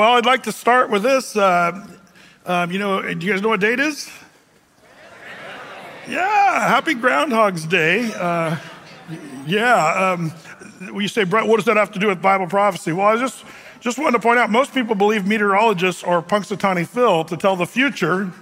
Well, I'd like to start with this. Uh, um, you know, do you guys know what date is? Yeah, happy Groundhog's Day. Uh, yeah, um, you say, Brett, what does that have to do with Bible prophecy? Well, I just just wanted to point out most people believe meteorologists or Punxsutawney Phil to tell the future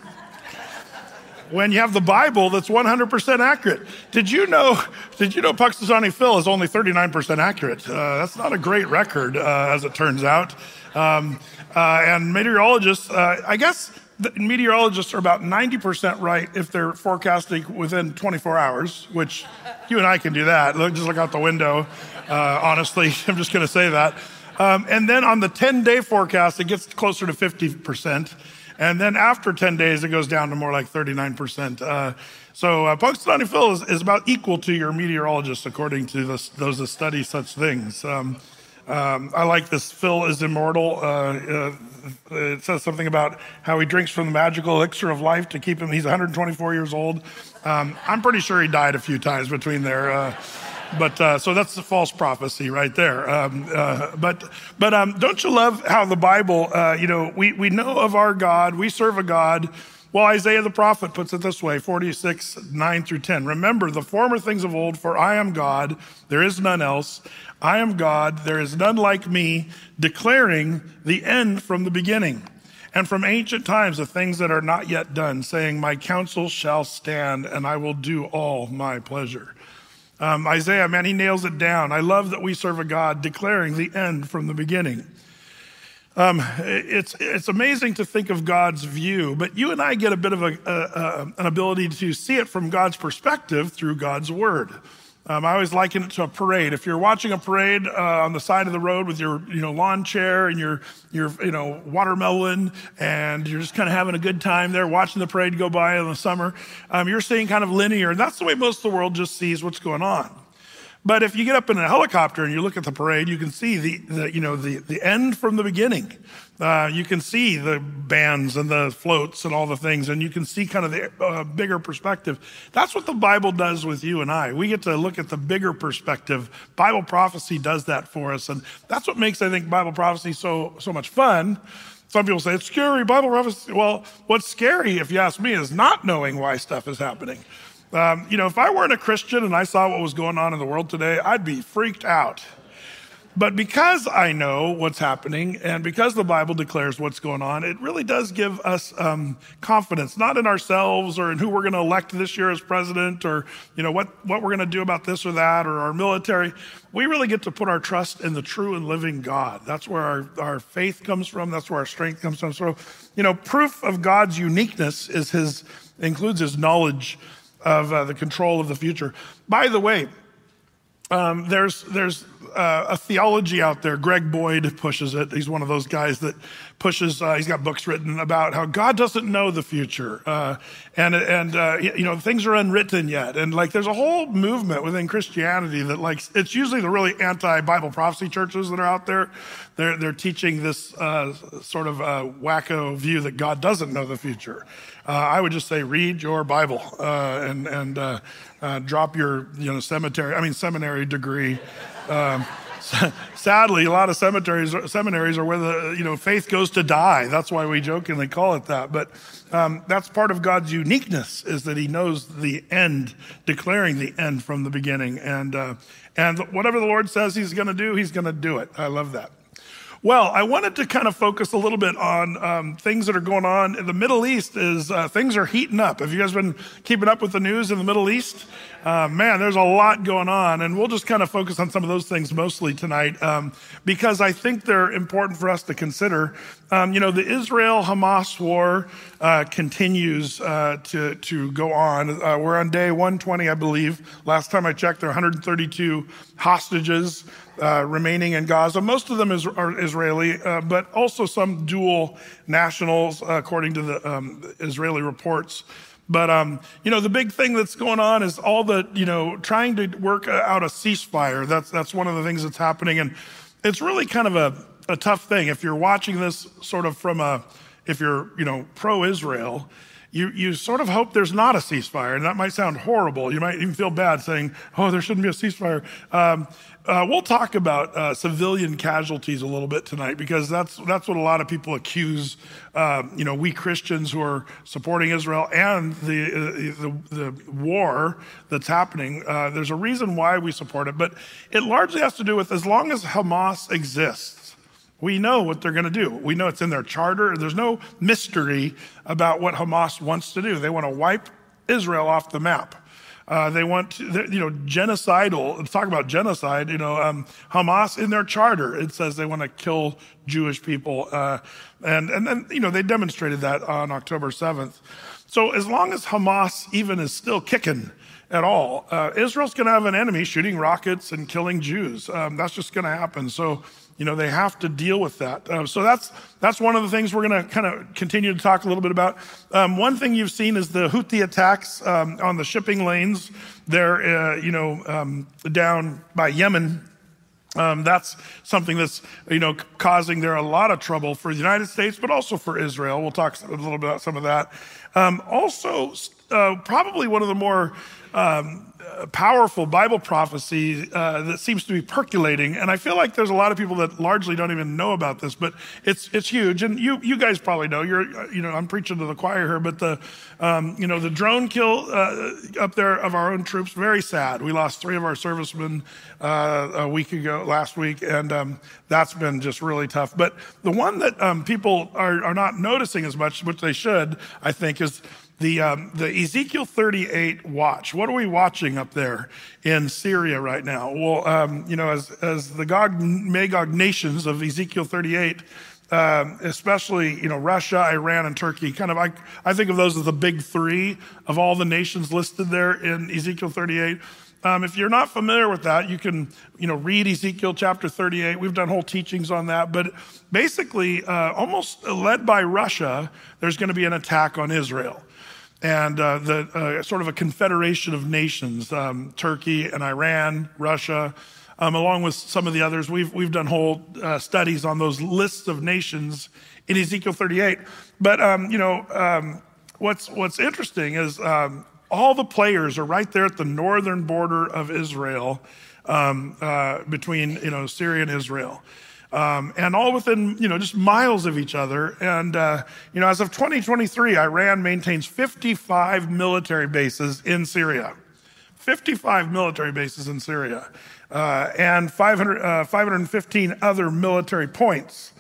when you have the Bible that's 100% accurate. Did you know, did you know Punxsutawney Phil is only 39% accurate? Uh, that's not a great record, uh, as it turns out. Um, uh, and meteorologists, uh, I guess meteorologists are about 90% right if they're forecasting within 24 hours, which you and I can do that. Just look out the window. Uh, honestly, I'm just going to say that. Um, and then on the 10 day forecast, it gets closer to 50%. And then after 10 days, it goes down to more like 39%. Uh, so uh, Punxsutawney Phil is, is, about equal to your meteorologist, according to those that study such things. Um, um, I like this. Phil is immortal. Uh, uh, it says something about how he drinks from the magical elixir of life to keep him. He's 124 years old. Um, I'm pretty sure he died a few times between there. But uh, so that's the false prophecy right there. Um, uh, but but um, don't you love how the Bible? Uh, you know, we we know of our God. We serve a God. Well, Isaiah the prophet puts it this way 46, 9 through 10. Remember the former things of old, for I am God, there is none else. I am God, there is none like me, declaring the end from the beginning. And from ancient times, the things that are not yet done, saying, My counsel shall stand, and I will do all my pleasure. Um, Isaiah, man, he nails it down. I love that we serve a God declaring the end from the beginning. Um, it's, it's amazing to think of God's view, but you and I get a bit of a, a, a, an ability to see it from God's perspective through God's word. Um, I always liken it to a parade. If you're watching a parade uh, on the side of the road with your, you know, lawn chair and your, your, you know, watermelon, and you're just kind of having a good time there, watching the parade go by in the summer, um, you're seeing kind of linear, and that's the way most of the world just sees what's going on. But if you get up in a helicopter and you look at the parade, you can see the, the you know, the, the end from the beginning. Uh, you can see the bands and the floats and all the things, and you can see kind of the uh, bigger perspective. That's what the Bible does with you and I. We get to look at the bigger perspective. Bible prophecy does that for us, and that's what makes I think Bible prophecy so so much fun. Some people say it's scary, Bible prophecy. Well, what's scary, if you ask me, is not knowing why stuff is happening. Um, you know, if I weren't a Christian and I saw what was going on in the world today, I'd be freaked out. But because I know what's happening and because the Bible declares what's going on, it really does give us um, confidence, not in ourselves or in who we're going to elect this year as president or, you know, what, what we're going to do about this or that or our military. We really get to put our trust in the true and living God. That's where our, our faith comes from. That's where our strength comes from. So, you know, proof of God's uniqueness is his, includes his knowledge of uh, the control of the future. By the way, um, there's there's uh, a theology out there. Greg Boyd pushes it. He's one of those guys that pushes. Uh, he's got books written about how God doesn't know the future, uh, and and uh, you know things are unwritten yet. And like there's a whole movement within Christianity that like it's usually the really anti-Bible prophecy churches that are out there. They're they're teaching this uh, sort of uh, wacko view that God doesn't know the future. I would just say read your Bible and and drop your you know cemetery. I mean seminary degree. Um, sadly, a lot of cemeteries, seminaries are where the you know faith goes to die. That's why we jokingly call it that. But um, that's part of God's uniqueness is that He knows the end, declaring the end from the beginning, and uh, and whatever the Lord says He's going to do, He's going to do it. I love that. Well, I wanted to kind of focus a little bit on um, things that are going on in the Middle East. Is uh, things are heating up? Have you guys been keeping up with the news in the Middle East? Uh, man, there's a lot going on, and we'll just kind of focus on some of those things mostly tonight um, because I think they're important for us to consider. Um, you know, the Israel-Hamas war uh, continues uh, to to go on. Uh, we're on day 120, I believe. Last time I checked, there are 132 hostages uh, remaining in Gaza. Most of them is, are Israeli, uh, but also some dual nationals, uh, according to the um, Israeli reports. But um, you know, the big thing that's going on is all the you know trying to work out a ceasefire. That's that's one of the things that's happening, and it's really kind of a, a tough thing if you're watching this sort of from a if you're you know pro-Israel you, you sort of hope there's not a ceasefire. And that might sound horrible. You might even feel bad saying, oh, there shouldn't be a ceasefire. Um, uh, we'll talk about uh, civilian casualties a little bit tonight because that's that's what a lot of people accuse. Uh, you know, we Christians who are supporting Israel and the uh, the, the, war that's happening. Uh, there's a reason why we support it, but it largely has to do with as long as Hamas exists, we know what they're going to do. We know it's in their charter. There's no mystery about what Hamas wants to do. They want to wipe Israel off the map. Uh, they want, to, you know, genocidal. Talk about genocide. You know, um, Hamas in their charter it says they want to kill Jewish people, uh, and and then you know they demonstrated that on October seventh. So as long as Hamas even is still kicking at all, uh, Israel's going to have an enemy shooting rockets and killing Jews. Um, that's just going to happen. So you know they have to deal with that. Uh, so that's that's one of the things we're going to kind of continue to talk a little bit about. Um, one thing you've seen is the houthi attacks um, on the shipping lanes there uh, you know um, down by yemen. Um, that's something that's you know causing there a lot of trouble for the united states but also for israel. We'll talk a little bit about some of that. Um, also uh, probably one of the more um, powerful Bible prophecy uh, that seems to be percolating, and I feel like there's a lot of people that largely don't even know about this, but it's it's huge. And you you guys probably know. You're you know I'm preaching to the choir here, but the um, you know the drone kill uh, up there of our own troops very sad. We lost three of our servicemen uh, a week ago, last week, and um, that's been just really tough. But the one that um, people are are not noticing as much, which they should, I think, is the, um, the Ezekiel 38 watch. What are we watching up there in Syria right now? Well, um, you know, as, as the Gog Magog nations of Ezekiel 38, um, especially you know Russia, Iran, and Turkey. Kind of, I, I think of those as the big three of all the nations listed there in Ezekiel 38. Um, if you're not familiar with that, you can you know read Ezekiel chapter 38. We've done whole teachings on that, but basically, uh, almost led by Russia, there's going to be an attack on Israel and uh, the uh, sort of a confederation of nations um, Turkey and Iran, Russia, um, along with some of the others. We've, we've done whole uh, studies on those lists of nations in Ezekiel 38. But, um, you know, um, what's, what's interesting is um, all the players are right there at the northern border of Israel um, uh, between, you know, Syria and Israel um, and all within, you know, just miles of each other. And, uh, you know, as of 2023, Iran maintains 55 military bases in Syria. 55 military bases in Syria uh, and 500, uh, 515 other military points.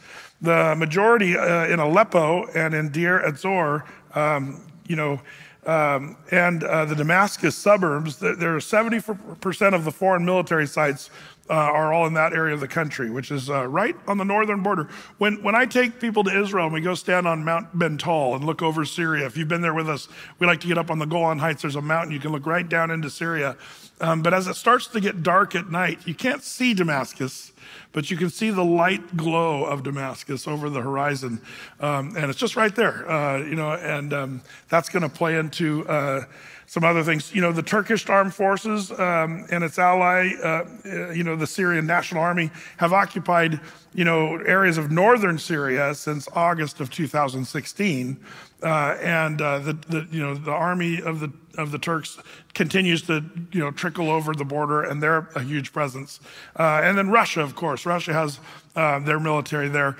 The majority uh, in Aleppo and in Deir ez-Zor, um, you know, um, and uh, the Damascus suburbs, there are 70% of the foreign military sites uh, are all in that area of the country, which is uh, right on the northern border. When, when I take people to Israel and we go stand on Mount Bental and look over Syria, if you've been there with us, we like to get up on the Golan Heights. There's a mountain you can look right down into Syria. Um, but as it starts to get dark at night, you can't see Damascus, but you can see the light glow of Damascus over the horizon. Um, and it's just right there, uh, you know, and um, that's going to play into uh, some other things. You know, the Turkish armed forces um, and its ally, uh, uh, you know, the Syrian National Army, have occupied, you know, areas of northern Syria since August of 2016. Uh, and uh, the, the, you know, the army of the of the Turks continues to, you know, trickle over the border, and they're a huge presence. Uh, and then Russia, of course, Russia has uh, their military there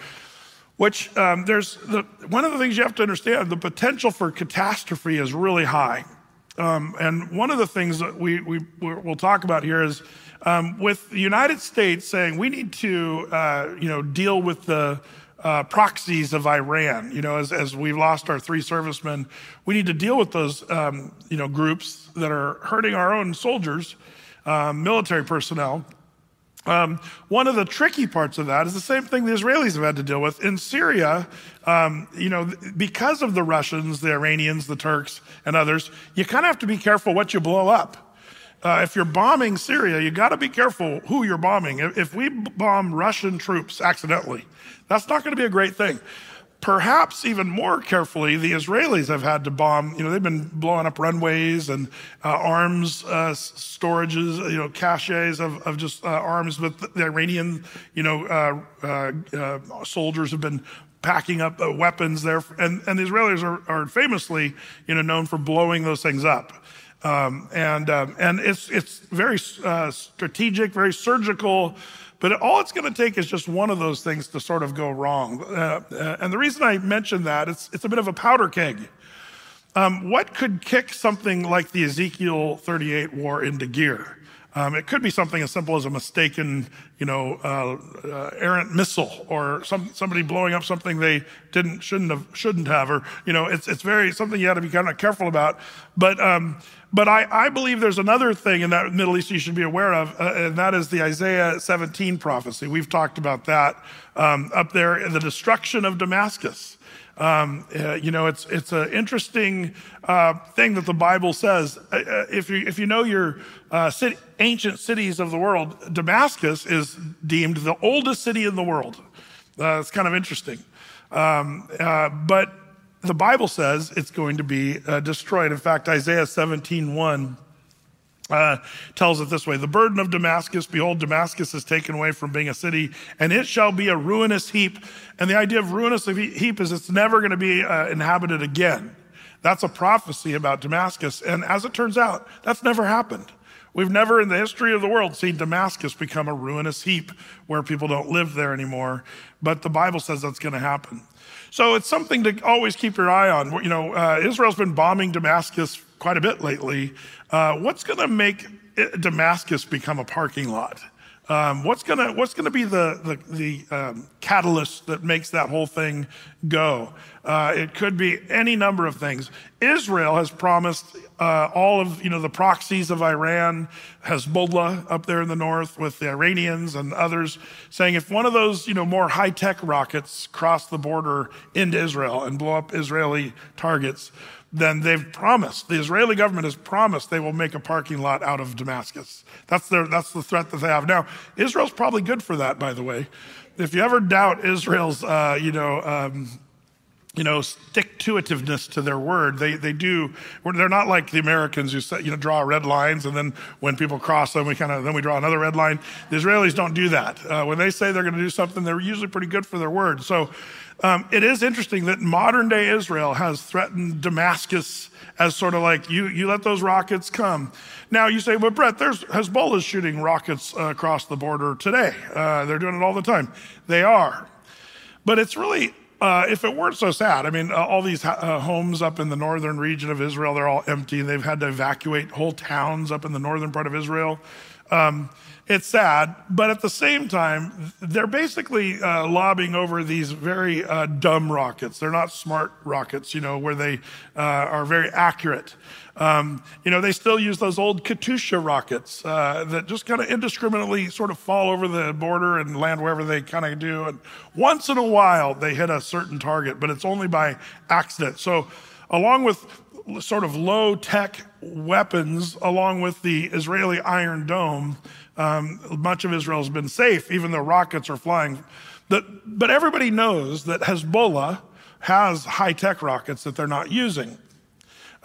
which um, there's the, one of the things you have to understand the potential for catastrophe is really high um, and one of the things that we, we, will talk about here is um, with the United States saying we need to, uh, you know, deal with the uh, proxies of Iran. You know, as, as we've lost our three servicemen, we need to deal with those, um, you know, groups that are hurting our own soldiers, um, military personnel. Um, one of the tricky parts of that is the same thing the Israelis have had to deal with. In Syria, um, you know, because of the Russians, the Iranians, the Turks, and others, you kind of have to be careful what you blow up. Uh, if you're bombing Syria, you got to be careful who you're bombing. If we bomb Russian troops accidentally, that's not going to be a great thing. Perhaps even more carefully, the Israelis have had to bomb. You know, they've been blowing up runways and uh, arms uh, storages, you know, caches of, of just uh, arms. But the Iranian, you know, uh, uh, uh, soldiers have been packing up uh, weapons there. And, and the Israelis are, are famously, you know, known for blowing those things up. Um, and, um, and it's, it's very uh, strategic, very surgical, but all it's going to take is just one of those things to sort of go wrong. Uh, uh, and the reason I mention that, it's, it's a bit of a powder keg. Um, what could kick something like the Ezekiel 38 war into gear? Um, it could be something as simple as a mistaken, you know, uh, uh, errant missile, or some, somebody blowing up something they didn't, shouldn't have, shouldn't have, or you know, it's it's very something you got to be kind of careful about. But um, but I, I believe there's another thing in that Middle East you should be aware of, uh, and that is the Isaiah 17 prophecy. We've talked about that um, up there, the destruction of Damascus. Um, uh, you know, it's it's an interesting uh, thing that the Bible says. Uh, uh if you if you know your uh, city, ancient cities of the world, Damascus is deemed the oldest city in the world. Uh, it's kind of interesting, um, but the Bible says it's going to be destroyed. In fact, Isaiah 17, 1 uh, tells it this way The burden of Damascus, behold, Damascus is taken away from being a city, and it shall be a ruinous heap. And the idea of ruinous heap is it's never going to be uh, inhabited again. That's a prophecy about Damascus. And as it turns out, that's never happened. We've never in the history of the world seen Damascus become a ruinous heap where people don't live there anymore. But the Bible says that's going to happen. So it's something to always keep your eye on. You know, uh, Israel's been bombing Damascus quite a bit lately. Uh, what's going to make Damascus become a parking lot? Um, what's gonna What's gonna be the the, the um, catalyst that makes that whole thing go? Uh, it could be any number of things. Israel has promised uh, all of you know the proxies of Iran, Hezbollah up there in the north with the Iranians and others, saying if one of those you know more high tech rockets cross the border into Israel and blow up Israeli targets, then they've promised, the Israeli government has promised they will make a parking lot out of Damascus. That's, their, that's the threat that they have. Now, Israel's probably good for that, by the way. If you ever doubt Israel's, uh, you know, um, you know, stick to itiveness to their word. They, they do, they're not like the Americans who set, you know, draw red lines and then when people cross them, we kind of, then we draw another red line. The Israelis don't do that. Uh, when they say they're going to do something, they're usually pretty good for their word. So um, it is interesting that modern day Israel has threatened Damascus as sort of like, you, you let those rockets come. Now you say, but Brett, there's Hezbollah shooting rockets uh, across the border today. Uh, they're doing it all the time. They are. But it's really, uh, if it weren't so sad, I mean, uh, all these uh, homes up in the northern region of Israel, they're all empty. And they've had to evacuate whole towns up in the northern part of Israel. Um, it's sad, but at the same time, they're basically uh, lobbying over these very uh, dumb rockets. They're not smart rockets, you know, where they uh, are very accurate. Um, you know, they still use those old Katyusha rockets uh, that just kind of indiscriminately sort of fall over the border and land wherever they kind of do. And once in a while, they hit a certain target, but it's only by accident. So, along with sort of low tech weapons, along with the Israeli Iron Dome, um, much of Israel has been safe, even though rockets are flying. But, but everybody knows that Hezbollah has high tech rockets that they're not using.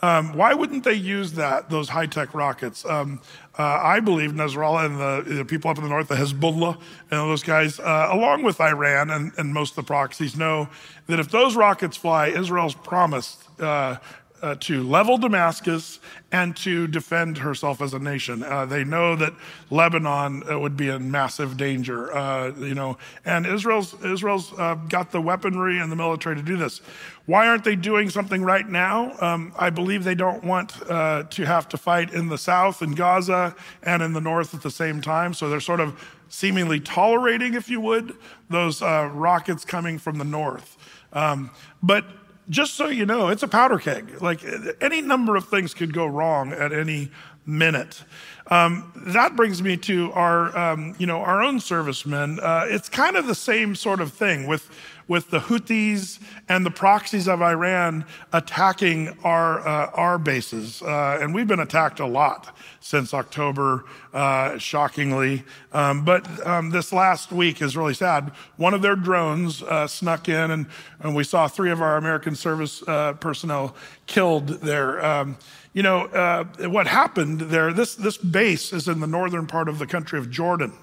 Um, why wouldn't they use that, those high tech rockets? Um, uh, I believe Nasrallah and the, the, people up in the north, the Hezbollah and those guys, uh, along with Iran and, and, most of the proxies, know that if those rockets fly, Israel's promised uh, uh, to level Damascus and to defend herself as a nation. Uh, they know that Lebanon uh, would be in massive danger, uh, you know, and Israel's Israel's uh, got the weaponry and the military to do this. Why aren't they doing something right now? Um, I believe they don't want uh, to have to fight in the south in Gaza and in the north at the same time. So they're sort of seemingly tolerating, if you would, those rockets coming from the north. Um, but just so you know, it's a powder keg. Like any number of things could go wrong at any minute. Um, that brings me to our, um, you know, our own servicemen. Uh, it's kind of the same sort of thing with with the Houthis and the proxies of Iran attacking our, uh, our bases. Uh, and we've been attacked a lot since October, uh, shockingly. Um, but um, this last week is really sad. One of their drones uh, snuck in, and, and we saw three of our American service uh, personnel killed there. Um, you know, uh, what happened there, this, this base is in the northern part of the country of Jordan.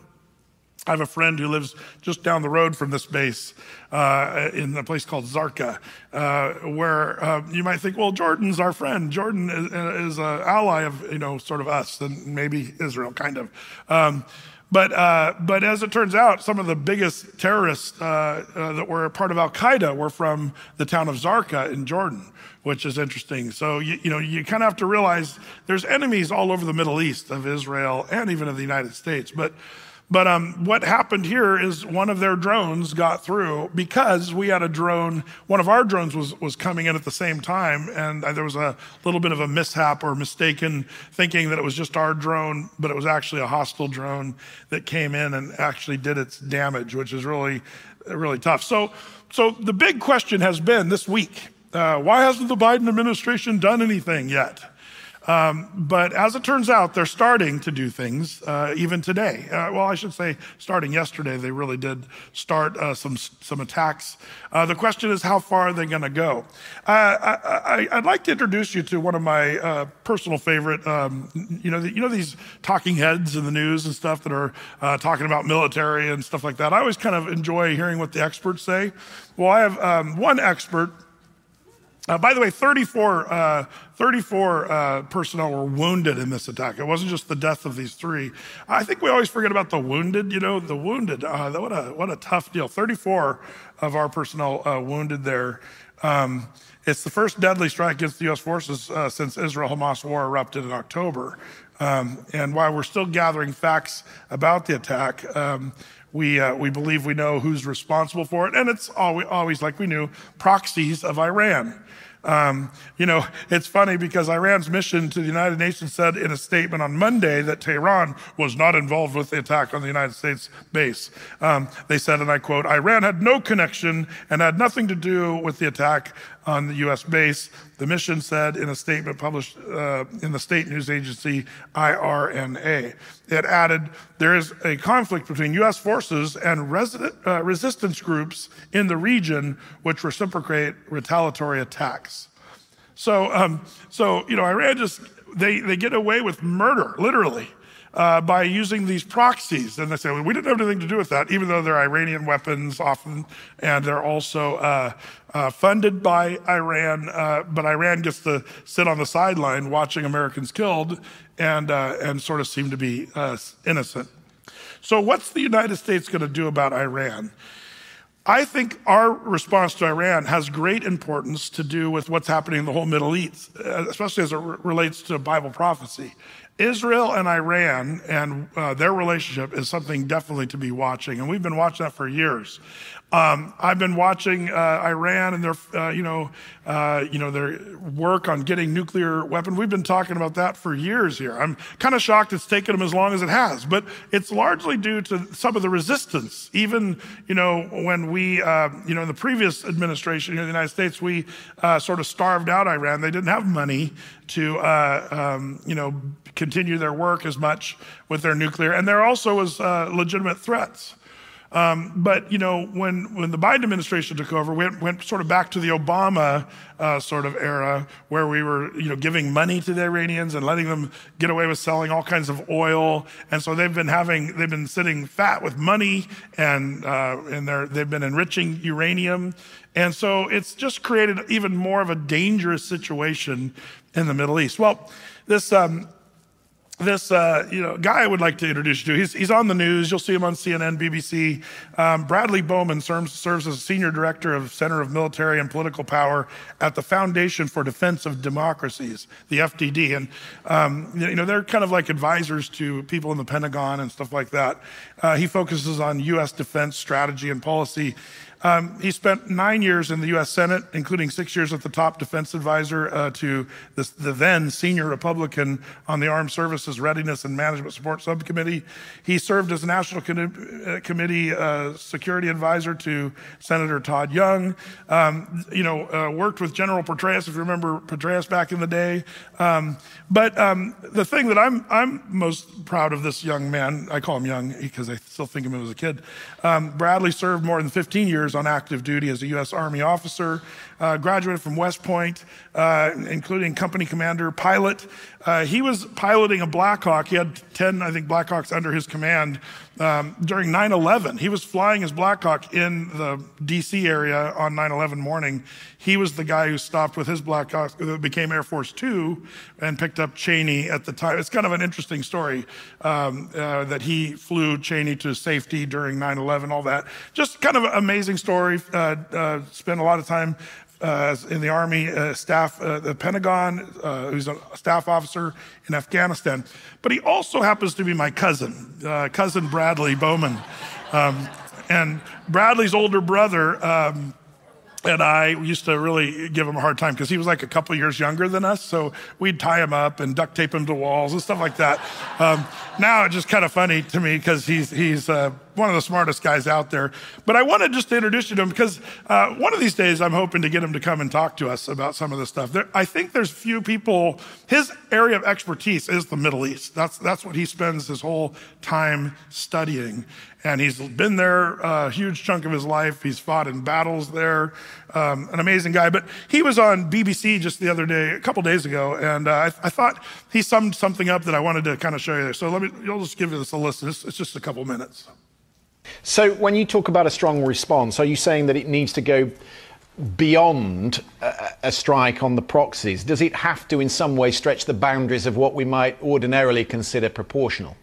I have a friend who lives just down the road from this base uh, in a place called Zarqa, uh, where uh, you might think, well, Jordan's our friend. Jordan is, is an ally of, you know, sort of us and maybe Israel, kind of. Um, but, uh, but as it turns out, some of the biggest terrorists uh, uh, that were part of Al Qaeda were from the town of Zarqa in Jordan, which is interesting. So, you, you know, you kind of have to realize there's enemies all over the Middle East of Israel and even of the United States. But but um, what happened here is one of their drones got through because we had a drone. One of our drones was was coming in at the same time, and there was a little bit of a mishap or mistaken thinking that it was just our drone, but it was actually a hostile drone that came in and actually did its damage, which is really really tough. So, so the big question has been this week: uh, Why hasn't the Biden administration done anything yet? Um, but as it turns out, they're starting to do things uh, even today. Uh, well, I should say, starting yesterday, they really did start uh, some some attacks. Uh, the question is, how far are they going to go? Uh, I, would like to introduce you to one of my uh, personal favorite. Um, you know, the, you know these talking heads in the news and stuff that are talking about military and stuff like that. I always kind of enjoy hearing what the experts say. Well, I have um, one expert uh, by the way, 34, uh, 34 uh, personnel were wounded in this attack. It wasn't just the death of these three. I think we always forget about the wounded. You know, the wounded. Uh, what a what a tough deal. 34 of our personnel uh, wounded there. Um, it's the first deadly strike against the U.S. forces uh, since Israel-Hamas war erupted in October. Um, and while we're still gathering facts about the attack, um, we, uh, we believe we know who's responsible for it. And it's always, always like we knew, proxies of Iran. Um, you know, it's funny because Iran's mission to the United Nations said in a statement on Monday that Tehran was not involved with the attack on the United States base. Um, they said, and I quote, Iran had no connection and had nothing to do with the attack on the U.S. base. The mission said in a statement published uh, in the state news agency IRNA. It added, there is a conflict between U.S. forces and uh, resistance groups in the region which reciprocate retaliatory attacks. So, um, so you know, Iran just, they, they get away with murder, literally uh, by using these proxies. And they say, well, we didn't have anything to do with that, even though they're Iranian weapons often, and they're also uh, uh, funded by Iran. Uh, but Iran gets to sit on the sideline watching Americans killed and, uh, and sort of seem to be uh, innocent. So, what's the United States going to do about Iran? I think our response to Iran has great importance to do with what's happening in the whole Middle East, especially as it relates to Bible prophecy. Israel and Iran and uh, their relationship is something definitely to be watching, and we've been watching that for years. Um, I've been watching uh, Iran and their, uh, you know, uh, you know, their work on getting nuclear weapons. We've been talking about that for years here. I'm kind of shocked it's taken them as long as it has, but it's largely due to some of the resistance. Even, you know, when we, uh, you know, in the previous administration here in the United States, we uh, sort of starved out Iran. They didn't have money to, um, you know, continue their work as much with their nuclear, and there also was legitimate threats. Um, but you know, when when the Biden administration took over, we went, sort of back to the Obama uh, sort of era, where we were you know giving money to the Iranians and letting them get away with selling all kinds of oil, and so they've been having they've been sitting fat with money, and uh, and they've been enriching uranium, and so it's just created even more of a dangerous situation in the Middle East. Well, this um, this uh, you know guy I would like to introduce you to. He's, he's on the news. You'll see him on CNN, BBC. Um, Bradley Bowman serves, serves as senior director of Center of Military and Political Power at the Foundation for Defense of Democracies, the FDD. And um, you know they're kind of like advisors to people in the Pentagon and stuff like that. Uh, he focuses on U.S. defense strategy and policy. Um, he spent nine years in the U.S. Senate, including six years as the top defense advisor uh, to the, the, then senior Republican on the Armed Services Readiness and Management Support Subcommittee. He served as National uh, Committee uh, Security Advisor to Senator Todd Young. Um, you know, uh, worked with General Petraeus, if you remember Petraeus back in the day. Um, but um, the thing that I'm I'm most proud of this young man, I call him young because I still think of him as a kid. Um, Bradley served more than 15 years years on active duty as a U.S. Army officer, uh, graduated from West Point, uh, including company commander, pilot. Uh, he was piloting a Black Hawk. He had 10, I think, Black Hawks under his command um, during 9 11. He was flying his Blackhawk in the D.C. area on 9 11 morning. He was the guy who stopped with his Blackhawk that became Air Force Two, and picked up Cheney at the time. It's kind of an interesting story um, uh, that he flew Cheney to safety during 9 11, all that. Just kind of an amazing story. Uh, uh, spent a lot of time uh, in the Army uh, staff, uh, the Pentagon, uh, who's a staff officer in Afghanistan. But he also happens to be my cousin, uh, cousin Bradley Bowman. Um, and Bradley's older brother um, and I used to really give him a hard time because he was like a couple years younger than us. So we'd tie him up and duct tape him to walls and stuff like that. Um, now it's just kind of funny to me because he's, he's uh, one of the smartest guys out there. But I wanted just to introduce you to him because uh, one of these days I'm hoping to get him to come and talk to us about some of this stuff. There, I think there's few people, his area of expertise is the Middle East. That's, that's what he spends his whole time studying. And he's been there a huge chunk of his life. He's fought in battles there. Um, an amazing guy. But he was on BBC just the other day, a couple days ago, and uh, I, I, thought he summed something up that I wanted to kind of show you there. So let me, you'll just give you this a listen. It's, it's just a couple minutes. So, when you talk about a strong response, are you saying that it needs to go beyond a, a, strike on the proxies? Does it have to, in some way, stretch the boundaries of what we might ordinarily consider proportional?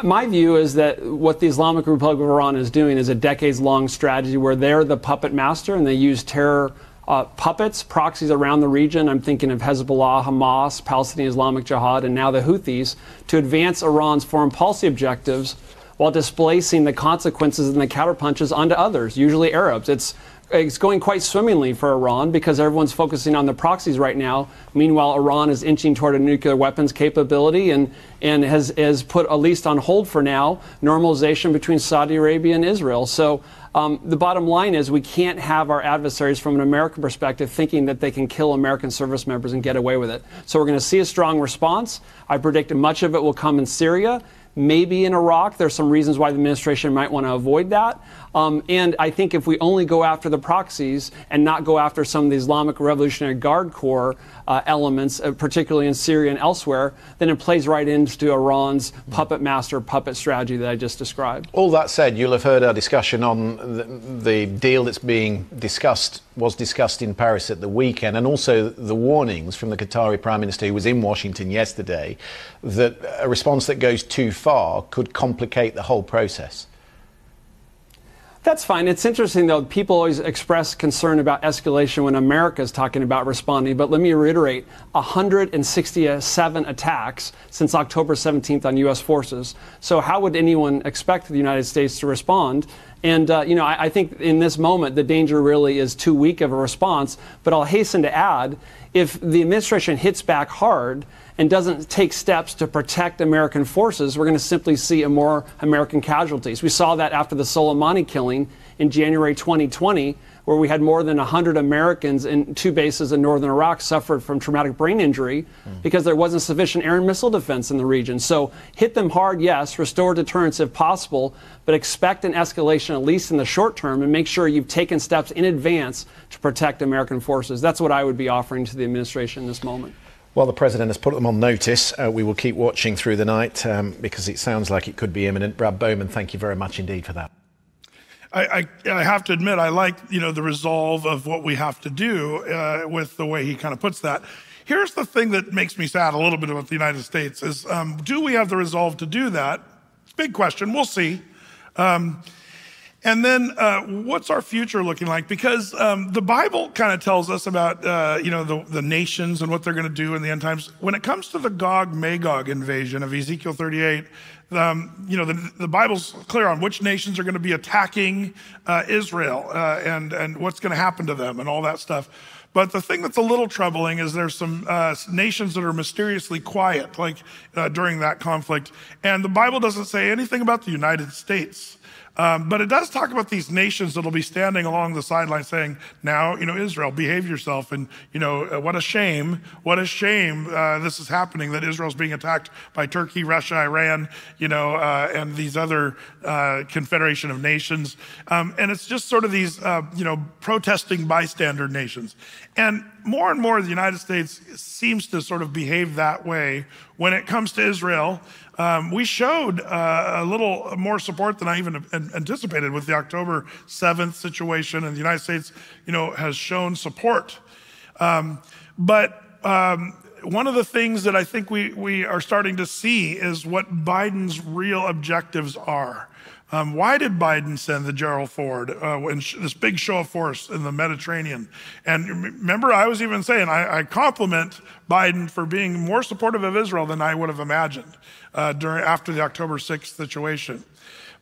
My view is that what the Islamic Republic of Iran is doing is a decades long strategy where they're the puppet master and they use terror uh, puppets, proxies around the region. I'm thinking of Hezbollah, Hamas, Palestinian Islamic Jihad, and now the Houthis to advance Iran's foreign policy objectives while displacing the consequences and the counterpunches onto others, usually Arabs. It's it's going quite swimmingly for Iran because everyone's focusing on the proxies right now. Meanwhile, Iran is inching toward a nuclear weapons capability and, and has, has put, at least on hold for now, normalization between Saudi Arabia and Israel. So um, the bottom line is we can't have our adversaries from an American perspective thinking that they can kill American service members and get away with it. So we're going to see a strong response. I predict much of it will come in Syria maybe in Iraq. There's some reasons why the administration might want to avoid that. Um, and I think if we only go after the proxies and not go after some of the Islamic Revolutionary Guard Corps uh, elements, uh, particularly in Syria and elsewhere, then it plays right into Iran's puppet master puppet strategy that I just described. All that said, you'll have heard our discussion on the, the deal that's being discussed, was discussed in Paris at the weekend, and also the warnings from the Qatari Prime Minister who was in Washington yesterday that a response that goes too far could complicate the whole process. That's fine. It's interesting, though. People always express concern about escalation when America is talking about responding. But let me reiterate 167 attacks since October 17th on U.S. forces. So, how would anyone expect the United States to respond? And, uh, you know, I, I think in this moment, the danger really is too weak of a response. But I'll hasten to add if the administration hits back hard, and doesn't take steps to protect American forces, we're going to simply see more American casualties. We saw that after the Soleimani killing in January 2020, where we had more than 100 Americans in two bases in northern Iraq suffered from traumatic brain injury mm. because there wasn't sufficient air and missile defense in the region. So hit them hard, yes, restore deterrence if possible, but expect an escalation at least in the short term and make sure you've taken steps in advance to protect American forces. That's what I would be offering to the administration in this moment. Well, the president has put them on notice. Uh, we will keep watching through the night um, because it sounds like it could be imminent. Brad Bowman, thank you very much indeed for that. I, I, I have to admit, I like you know the resolve of what we have to do uh, with the way he kind of puts that. Here's the thing that makes me sad a little bit about the United States is um, do we have the resolve to do that? Big question. We'll see. Um, and then, uh, what's our future looking like? Because um, the Bible kind of tells us about, uh, you know, the, the, nations and what they're going to do in the end times. When it comes to the Gog Magog invasion of Ezekiel 38, um, you know, the, the, Bible's clear on which nations are going to be attacking uh, Israel uh, and and what's going to happen to them and all that stuff. But the thing that's a little troubling is there's some uh, nations that are mysteriously quiet, like uh, during that conflict, and the Bible doesn't say anything about the United States. Um, but it does talk about these nations that'll be standing along the sideline saying, now, you know, Israel, behave yourself. And, you know, uh, what a shame, what a shame uh, this is happening that Israel's being attacked by Turkey, Russia, Iran, you know, uh, and these other uh, Confederation of Nations. Um, and it's just sort of these, uh, you know, protesting bystander nations. And more and more, the United States seems to sort of behave that way when it comes to Israel. Um, we showed uh, a little more support than I even anticipated with the October 7th situation, and the United States, you know, has shown support. Um, but um, one of the things that I think we, we are starting to see is what Biden's real objectives are. Um, why did Biden send the Gerald Ford uh, this big show of force in the Mediterranean? And remember, I was even saying I, I compliment Biden for being more supportive of Israel than I would have imagined uh, during after the October 6th situation.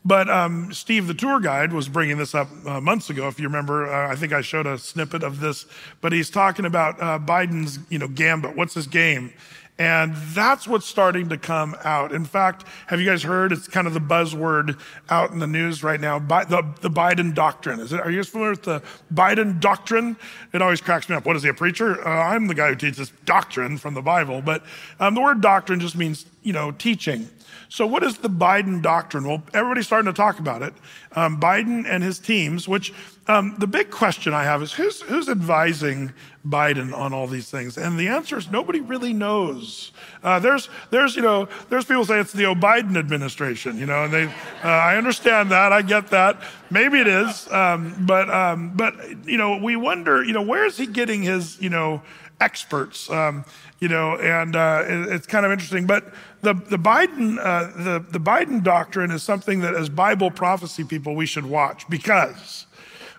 But um, Steve, the tour guide, was bringing this up uh, months ago. If you remember, uh, I think I showed a snippet of this. But he's talking about uh, Biden's, you know, gambit. What's his game? And that's what's starting to come out. In fact, have you guys heard? It's kind of the buzzword out in the news right now. The, the Biden doctrine. Is it? Are you guys familiar with the Biden doctrine? It always cracks me up. What is he, a preacher? Uh, I'm the guy who teaches doctrine from the Bible. But um, the word doctrine just means, you know, teaching. So, what is the Biden doctrine? Well, everybody's starting to talk about it. Um, Biden and his teams, which um, the big question I have is who's, who's advising Biden on all these things? And the answer is nobody really knows. Uh, there's, there's, you know, there's people say it's the Biden administration, you know, and they, uh, I understand that. I get that. Maybe it is. Um, but, um, but, you know, we wonder, you know, where is he getting his, you know, experts? Um, you know, and uh, it, it's kind of interesting. But the, the, Biden, uh, the, the Biden doctrine is something that, as Bible prophecy people, we should watch because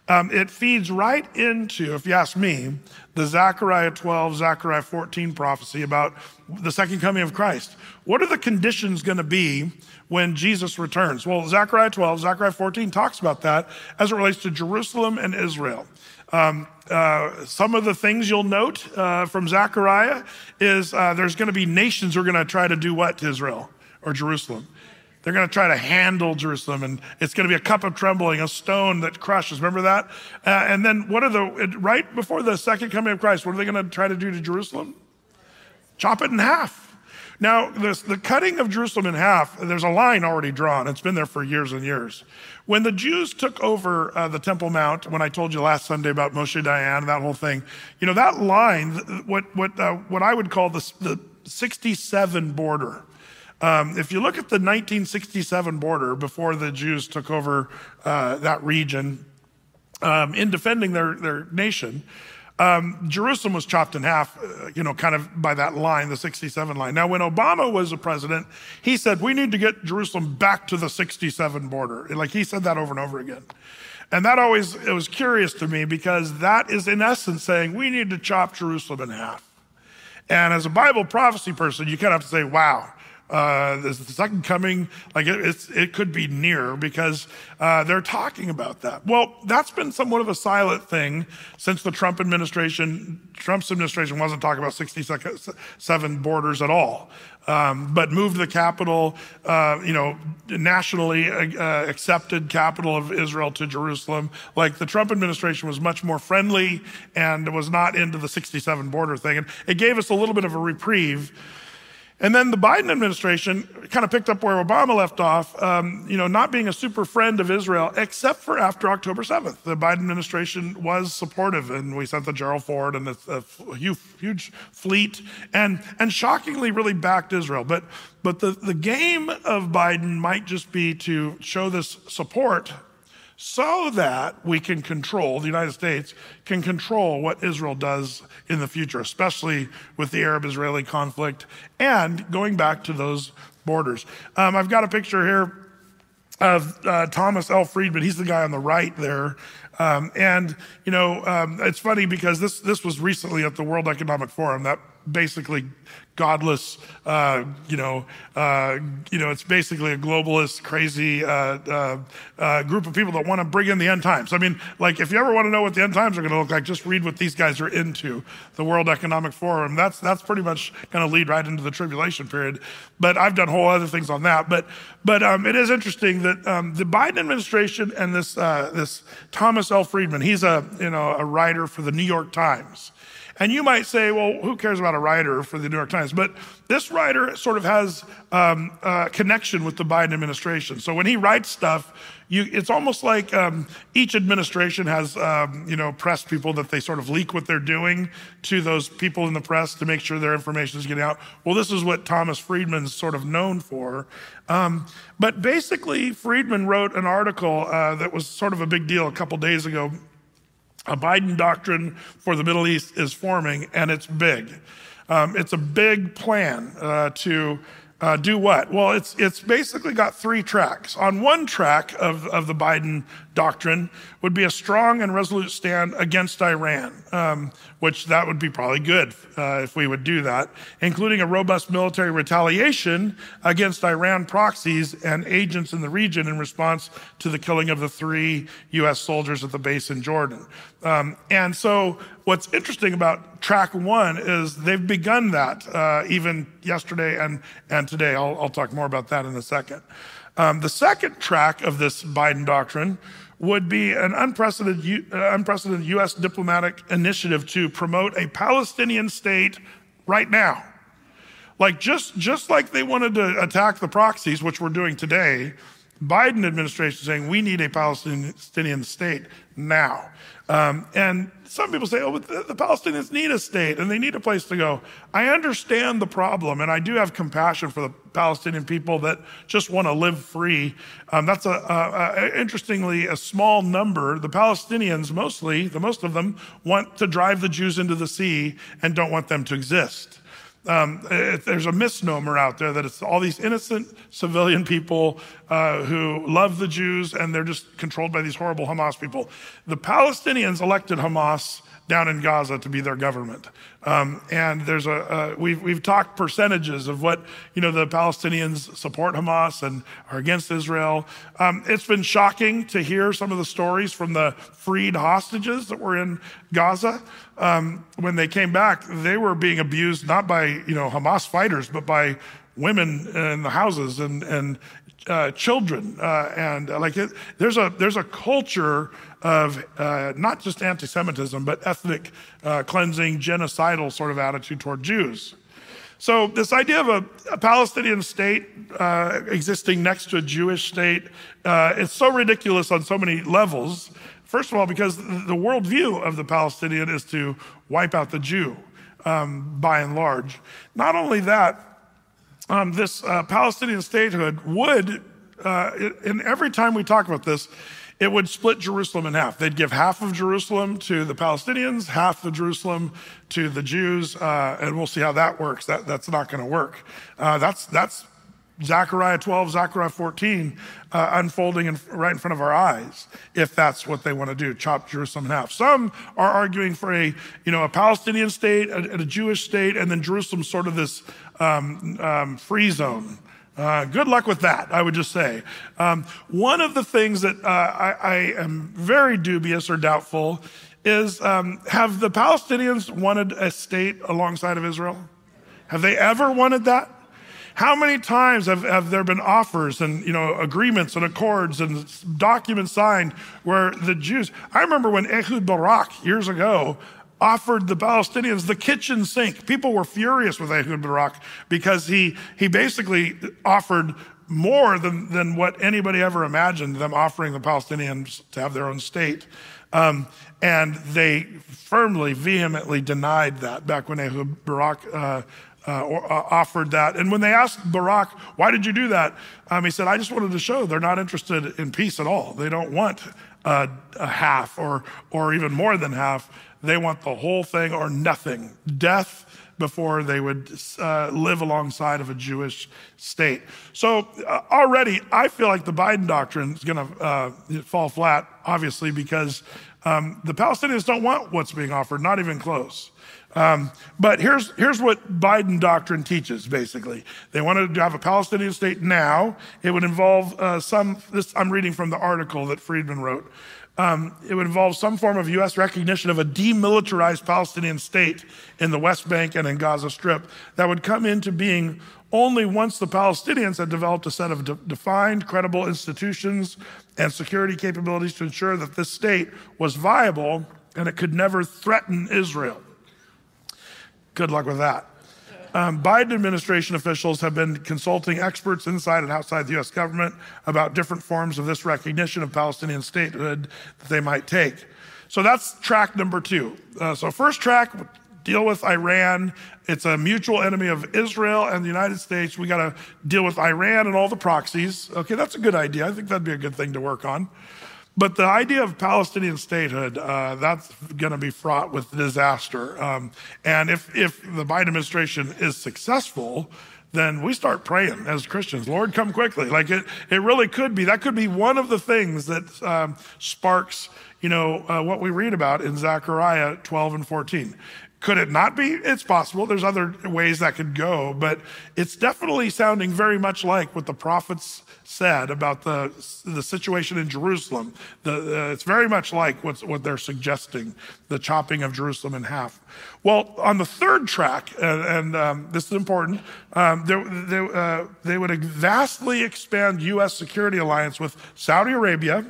um, it feeds right into, if you ask me, the Zechariah 12, Zechariah 14 prophecy about the second coming of Christ. What are the conditions going to be when Jesus returns? Well, Zechariah 12, Zechariah 14 talks about that as it relates to Jerusalem and Israel. Um, uh, some of the things you'll note uh, from Zechariah is uh, there's going to be nations who are going to try to do what to Israel or Jerusalem? They're going to try to handle Jerusalem, and it's going to be a cup of trembling, a stone that crushes. Remember that? Uh, and then, what are the, right before the second coming of Christ, what are they going to try to do to Jerusalem? Chop it in half. Now, this, the cutting of Jerusalem in half, there's a line already drawn. It's been there for years and years. When the Jews took over uh, the Temple Mount, when I told you last Sunday about Moshe Dayan, and that whole thing, you know, that line, what, what, uh, what I would call the, the 67 border, um, if you look at the 1967 border before the Jews took over uh, that region um, in defending their, their nation, um, Jerusalem was chopped in half, uh, you know, kind of by that line, the 67 line. Now, when Obama was the president, he said, we need to get Jerusalem back to the 67 border. Like he said that over and over again. And that always, it was curious to me because that is in essence saying we need to chop Jerusalem in half. And as a Bible prophecy person, you kind of have to say, wow, uh, the second coming, like it, it could be near because uh, they're talking about that. Well, that's been somewhat of a silent thing since the Trump administration. Trump's administration wasn't talking about 67 borders at all, um, but moved the capital, uh, you know, nationally uh, accepted capital of Israel to Jerusalem. Like the Trump administration was much more friendly and was not into the 67 border thing, and it gave us a little bit of a reprieve and then the Biden administration kind of picked up where Obama left off, um, you know, not being a super friend of Israel, except for after October 7th. The Biden administration was supportive, and we sent the Gerald Ford and a, a huge, huge fleet, and, and shockingly really backed Israel. But, but the, the game of Biden might just be to show this support so that we can control, the United States can control what Israel does in the future, especially with the Arab Israeli conflict and going back to those borders. Um, I've got a picture here of uh, Thomas L. Friedman. He's the guy on the right there. Um, and, you know, um, it's funny because this, this was recently at the World Economic Forum, that basically godless, uh, you know, uh, you know, it's basically a globalist, crazy uh, uh, uh group of people that want to bring in the end times. I mean, like, if you ever want to know what the end times are going to look like, just read what these guys are into. The World Economic Forum. That's that's pretty much going to lead right into the tribulation period. But I've done whole other things on that. But but um, it is interesting that um, the Biden administration and this uh, this Thomas L. Friedman, he's a you know a writer for the New York Times. And you might say, well, who cares about a writer for the New York Times? But this writer sort of has um, a connection with the Biden administration. So when he writes stuff, you, it's almost like um, each administration has, um, you know, press people that they sort of leak what they're doing to those people in the press to make sure their information is getting out. Well, this is what Thomas Friedman's sort of known for. Um, but basically, Friedman wrote an article uh, that was sort of a big deal a couple days ago. A Biden doctrine for the Middle East is forming, and it's big. Um, it's a big plan uh, to uh, do what? Well, it's, it's basically got three tracks. On one track of, of the Biden doctrine would be a strong and resolute stand against Iran, um, which that would be probably good uh, if we would do that, including a robust military retaliation against Iran proxies and agents in the region in response to the killing of the three U.S. soldiers at the base in Jordan. Um, and so what's interesting about track one is they've begun that uh, even yesterday and, and today. I'll, I'll talk more about that in a second. Um, the second track of this Biden doctrine would be an unprecedented, uh, unprecedented U.S. diplomatic initiative to promote a Palestinian state right now. Like just, just like they wanted to attack the proxies, which we're doing today, Biden administration saying we need a Palestinian state now. Um, and some people say, oh, the, the, Palestinians need a state and they need a place to go. I understand the problem, and I do have compassion for the Palestinian people that just want to live free. Um, that's a, a, a, interestingly a small number. The Palestinians, mostly, the most of them, want to drive the Jews into the sea and don't want them to exist. Um, it, there's a misnomer out there that it's all these innocent civilian people uh, who love the Jews and they're just controlled by these horrible Hamas people. The Palestinians elected Hamas down in Gaza to be their government. Um, and there's a, uh, we've, we've talked percentages of what, you know, the Palestinians support Hamas and are against Israel. Um, it's been shocking to hear some of the stories from the freed hostages that were in Gaza. Um, when they came back, they were being abused not by, you know, Hamas fighters, but by women in the houses and, and uh, children. Uh, and like it, there's a, there's a culture of uh, not just anti Semitism, but ethnic uh, cleansing, genocidal sort of attitude toward Jews. So, this idea of a, a Palestinian state uh, existing next to a Jewish state, uh, it's so ridiculous on so many levels. First of all, because the worldview of the Palestinian is to wipe out the Jew um, by and large. Not only that, um, this uh, Palestinian statehood would, uh, and every time we talk about this, it would split Jerusalem in half. They'd give half of Jerusalem to the Palestinians, half of Jerusalem to the Jews, uh, and we'll see how that works. That, that's not going to work. Uh, that's, that's Zechariah 12, Zechariah 14 uh, unfolding in, right in front of our eyes, if that's what they want to do, chop Jerusalem in half. Some are arguing for a, you know, a Palestinian state, a, a Jewish state, and then Jerusalem sort of this um, um, free zone. Uh, good luck with that, I would just say. Um, one of the things that uh, I, I, am very dubious or doubtful is um, have the Palestinians wanted a state alongside of Israel? Have they ever wanted that? How many times have, have there been offers and you know agreements and accords and documents signed where the Jews? I remember when Ehud Barak years ago offered the Palestinians the kitchen sink. People were furious with Ehud Barak because he, he basically offered more than, than what anybody ever imagined them offering the Palestinians to have their own state. Um, and they firmly, vehemently denied that back when Ehud Barak uh, uh, or, uh, offered that. And when they asked Barak, why did you do that? Um, he said, I just wanted to show they're not interested in peace at all. They don't want uh, a half or, or even more than half. They want the whole thing or nothing. Death before they would uh, live alongside of a Jewish state. So uh, already, I feel like the Biden doctrine is going to uh, fall flat, obviously, because um, the Palestinians don't want what's being offered, not even close. Um, but here's, here's what Biden doctrine teaches, basically. They wanted to have a Palestinian state now. It would involve uh, some, this I'm reading from the article that Friedman wrote. Um, it would involve some form of U.S. recognition of a demilitarized Palestinian state in the West Bank and in Gaza Strip that would come into being only once the Palestinians had developed a set of de- defined, credible institutions and security capabilities to ensure that this state was viable and it could never threaten Israel. Good luck with that. Um, Biden administration officials have been consulting experts inside and outside the U.S. government about different forms of this recognition of Palestinian statehood that they might take. So that's track number two. Uh, so, first track, deal with Iran. It's a mutual enemy of Israel and the United States. We got to deal with Iran and all the proxies. Okay, that's a good idea. I think that'd be a good thing to work on. But the idea of Palestinian statehood, uh, that's going to be fraught with disaster. Um, and if, if the Biden administration is successful, then we start praying as Christians, Lord, come quickly. Like it, it really could be. That could be one of the things that um, sparks, you know, uh, what we read about in Zechariah 12 and 14. Could it not be? It's possible. There's other ways that could go, but it's definitely sounding very much like what the prophets said about the, the situation in Jerusalem. The, uh, it's very much like what's, what they're suggesting, the chopping of Jerusalem in half. Well, on the third track, and, and um, this is important, um, they, they, uh, they would vastly expand U.S. security alliance with Saudi Arabia,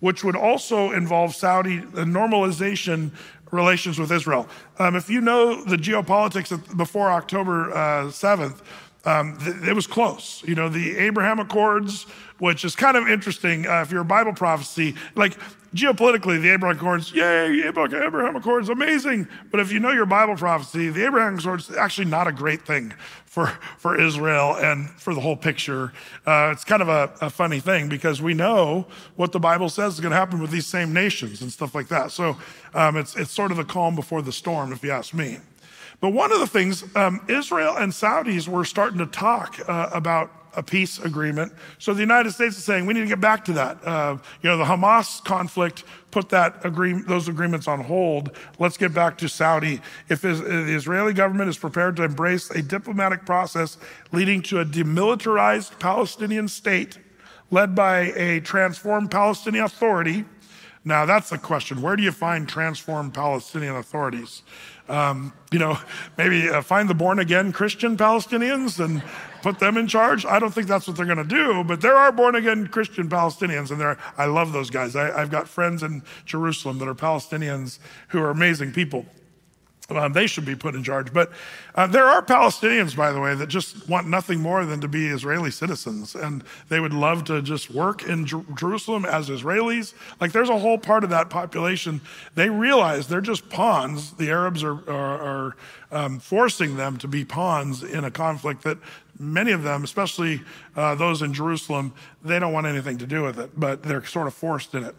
which would also involve Saudi normalization relations with Israel. Um, if you know the geopolitics before October uh, 7th, um, th- it was close. You know, the Abraham Accords, which is kind of interesting uh, if you're a Bible prophecy, like geopolitically, the Abraham Accords, yay, Abraham Accords, amazing. But if you know your Bible prophecy, the Abraham Accords is actually not a great thing for, for Israel and for the whole picture. Uh, it's kind of a, a, funny thing because we know what the Bible says is going to happen with these same nations and stuff like that. So um, it's, it's sort of the calm before the storm, if you ask me. But one of the things, um, Israel and Saudis were starting to talk uh, about a peace agreement. So the United States is saying we need to get back to that. Uh, you know, the Hamas conflict put that agreement, those agreements on hold. Let's get back to Saudi. If the Israeli government is prepared to embrace a diplomatic process leading to a demilitarized Palestinian state led by a transformed Palestinian Authority. Now that's the question. Where do you find transformed Palestinian authorities? Um, you know, maybe uh, find the born again Christian Palestinians and put them in charge. I don't think that's what they're going to do, but there are born again Christian Palestinians, and there I love those guys. I, I've got friends in Jerusalem that are Palestinians who are amazing people. Um, they should be put in charge. But uh, there are Palestinians, by the way, that just want nothing more than to be Israeli citizens. And they would love to just work in Jer- Jerusalem as Israelis. Like there's a whole part of that population. They realize they're just pawns. The Arabs are, are, are um, forcing them to be pawns in a conflict that many of them, especially uh, those in Jerusalem, they don't want anything to do with it, but they're sort of forced in it.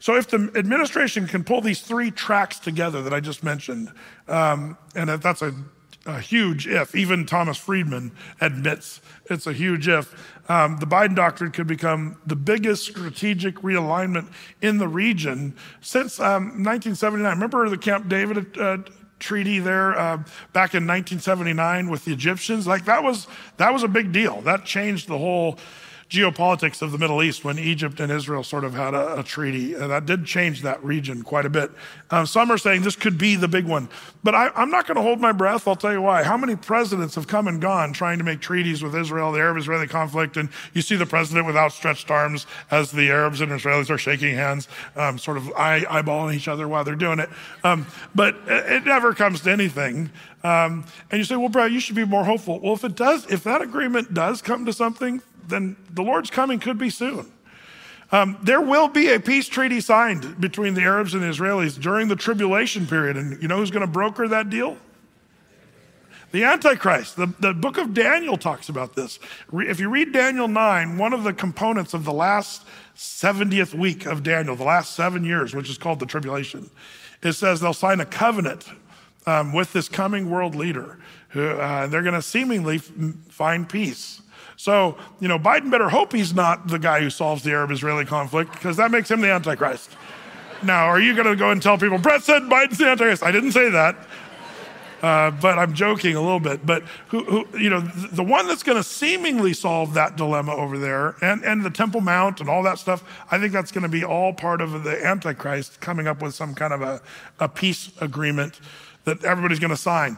So, if the administration can pull these three tracks together that I just mentioned, um, and that's a, a, huge if, even Thomas Friedman admits it's a huge if, um, the Biden doctrine could become the biggest strategic realignment in the region since um, 1979. Remember the Camp David uh, treaty there uh, back in 1979 with the Egyptians? Like that was that was a big deal. That changed the whole geopolitics of the Middle East when Egypt and Israel sort of had a, a treaty. And that did change that region quite a bit. Um, some are saying this could be the big one. But I, I'm not going to hold my breath. I'll tell you why. How many presidents have come and gone trying to make treaties with Israel, the Arab Israeli conflict? And you see the president with outstretched arms as the Arabs and Israelis are shaking hands, um, sort of eye, eyeballing each other while they're doing it. Um, but it never comes to anything. Um, and you say, well, Brett, you should be more hopeful. Well, if it does, if that agreement does come to something, then the Lord's coming could be soon. Um, there will be a peace treaty signed between the Arabs and the Israelis during the tribulation period. And you know who's going to broker that deal? The Antichrist. The, the book of Daniel talks about this. If you read Daniel 9, one of the components of the last 70th week of Daniel, the last seven years, which is called the tribulation, it says they'll sign a covenant um, with this coming world leader. Who, uh, they're going to seemingly find peace. So, you know, Biden better hope he's not the guy who solves the Arab Israeli conflict because that makes him the Antichrist. Now, are you going to go and tell people, Brett said Biden's the Antichrist? I didn't say that. Uh, but I'm joking a little bit. But who, who you know, the one that's going to seemingly solve that dilemma over there, and and the Temple Mount and all that stuff, I think that's going to be all part of the Antichrist coming up with some kind of a, a peace agreement that everybody's going to sign.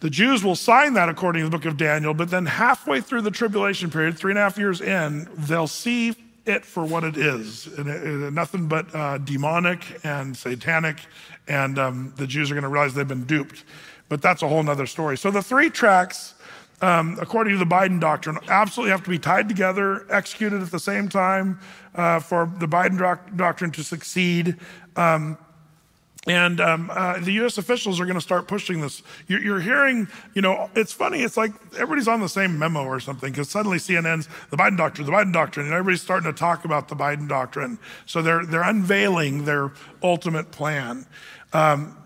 The Jews will sign that according to the book of Daniel, but then halfway through the tribulation period, three and a half years in, they'll see it for what it is and it, it, nothing but uh, demonic and satanic, and um, the Jews are going to realize they've been duped. but that's a whole nother story. So the three tracks, um, according to the Biden doctrine, absolutely have to be tied together, executed at the same time uh, for the Biden doc- doctrine to succeed. Um, and um, uh, the U.S. officials are going to start pushing this. You're, you're, hearing, you know, it's funny. It's like everybody's on the same memo or something because suddenly CNN's the Biden doctrine, the Biden doctrine, and everybody's starting to talk about the Biden doctrine. So they're they're unveiling their ultimate plan. Um,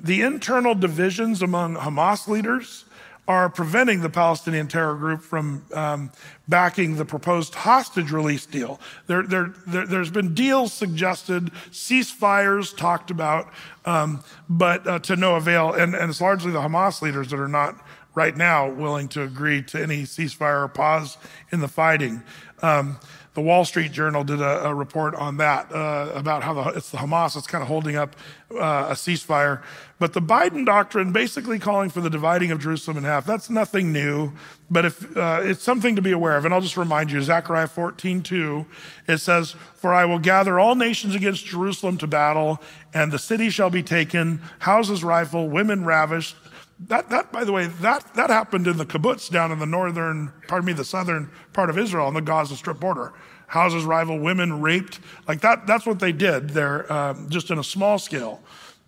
the internal divisions among Hamas leaders are preventing the Palestinian terror group from um, backing the proposed hostage release deal. There, there, there, has been deals suggested, ceasefires talked about, um, but uh, to no avail. And, and it's largely the Hamas leaders that are not right now willing to agree to any ceasefire or pause in the fighting. Um, the Wall Street Journal did a, a report on that uh, about how the, it's the Hamas that's kind of holding up uh, a ceasefire. But the Biden doctrine, basically calling for the dividing of Jerusalem in half, that's nothing new, but if, uh, it's something to be aware of. And I'll just remind you, Zechariah 14, 2, it says, For I will gather all nations against Jerusalem to battle, and the city shall be taken, houses rifled, women ravished, that, that, by the way, that, that happened in the kibbutz down in the northern, pardon me, the southern part of Israel on the Gaza Strip border. Houses rival, women raped. Like that, that's what they did there, um, just in a small scale.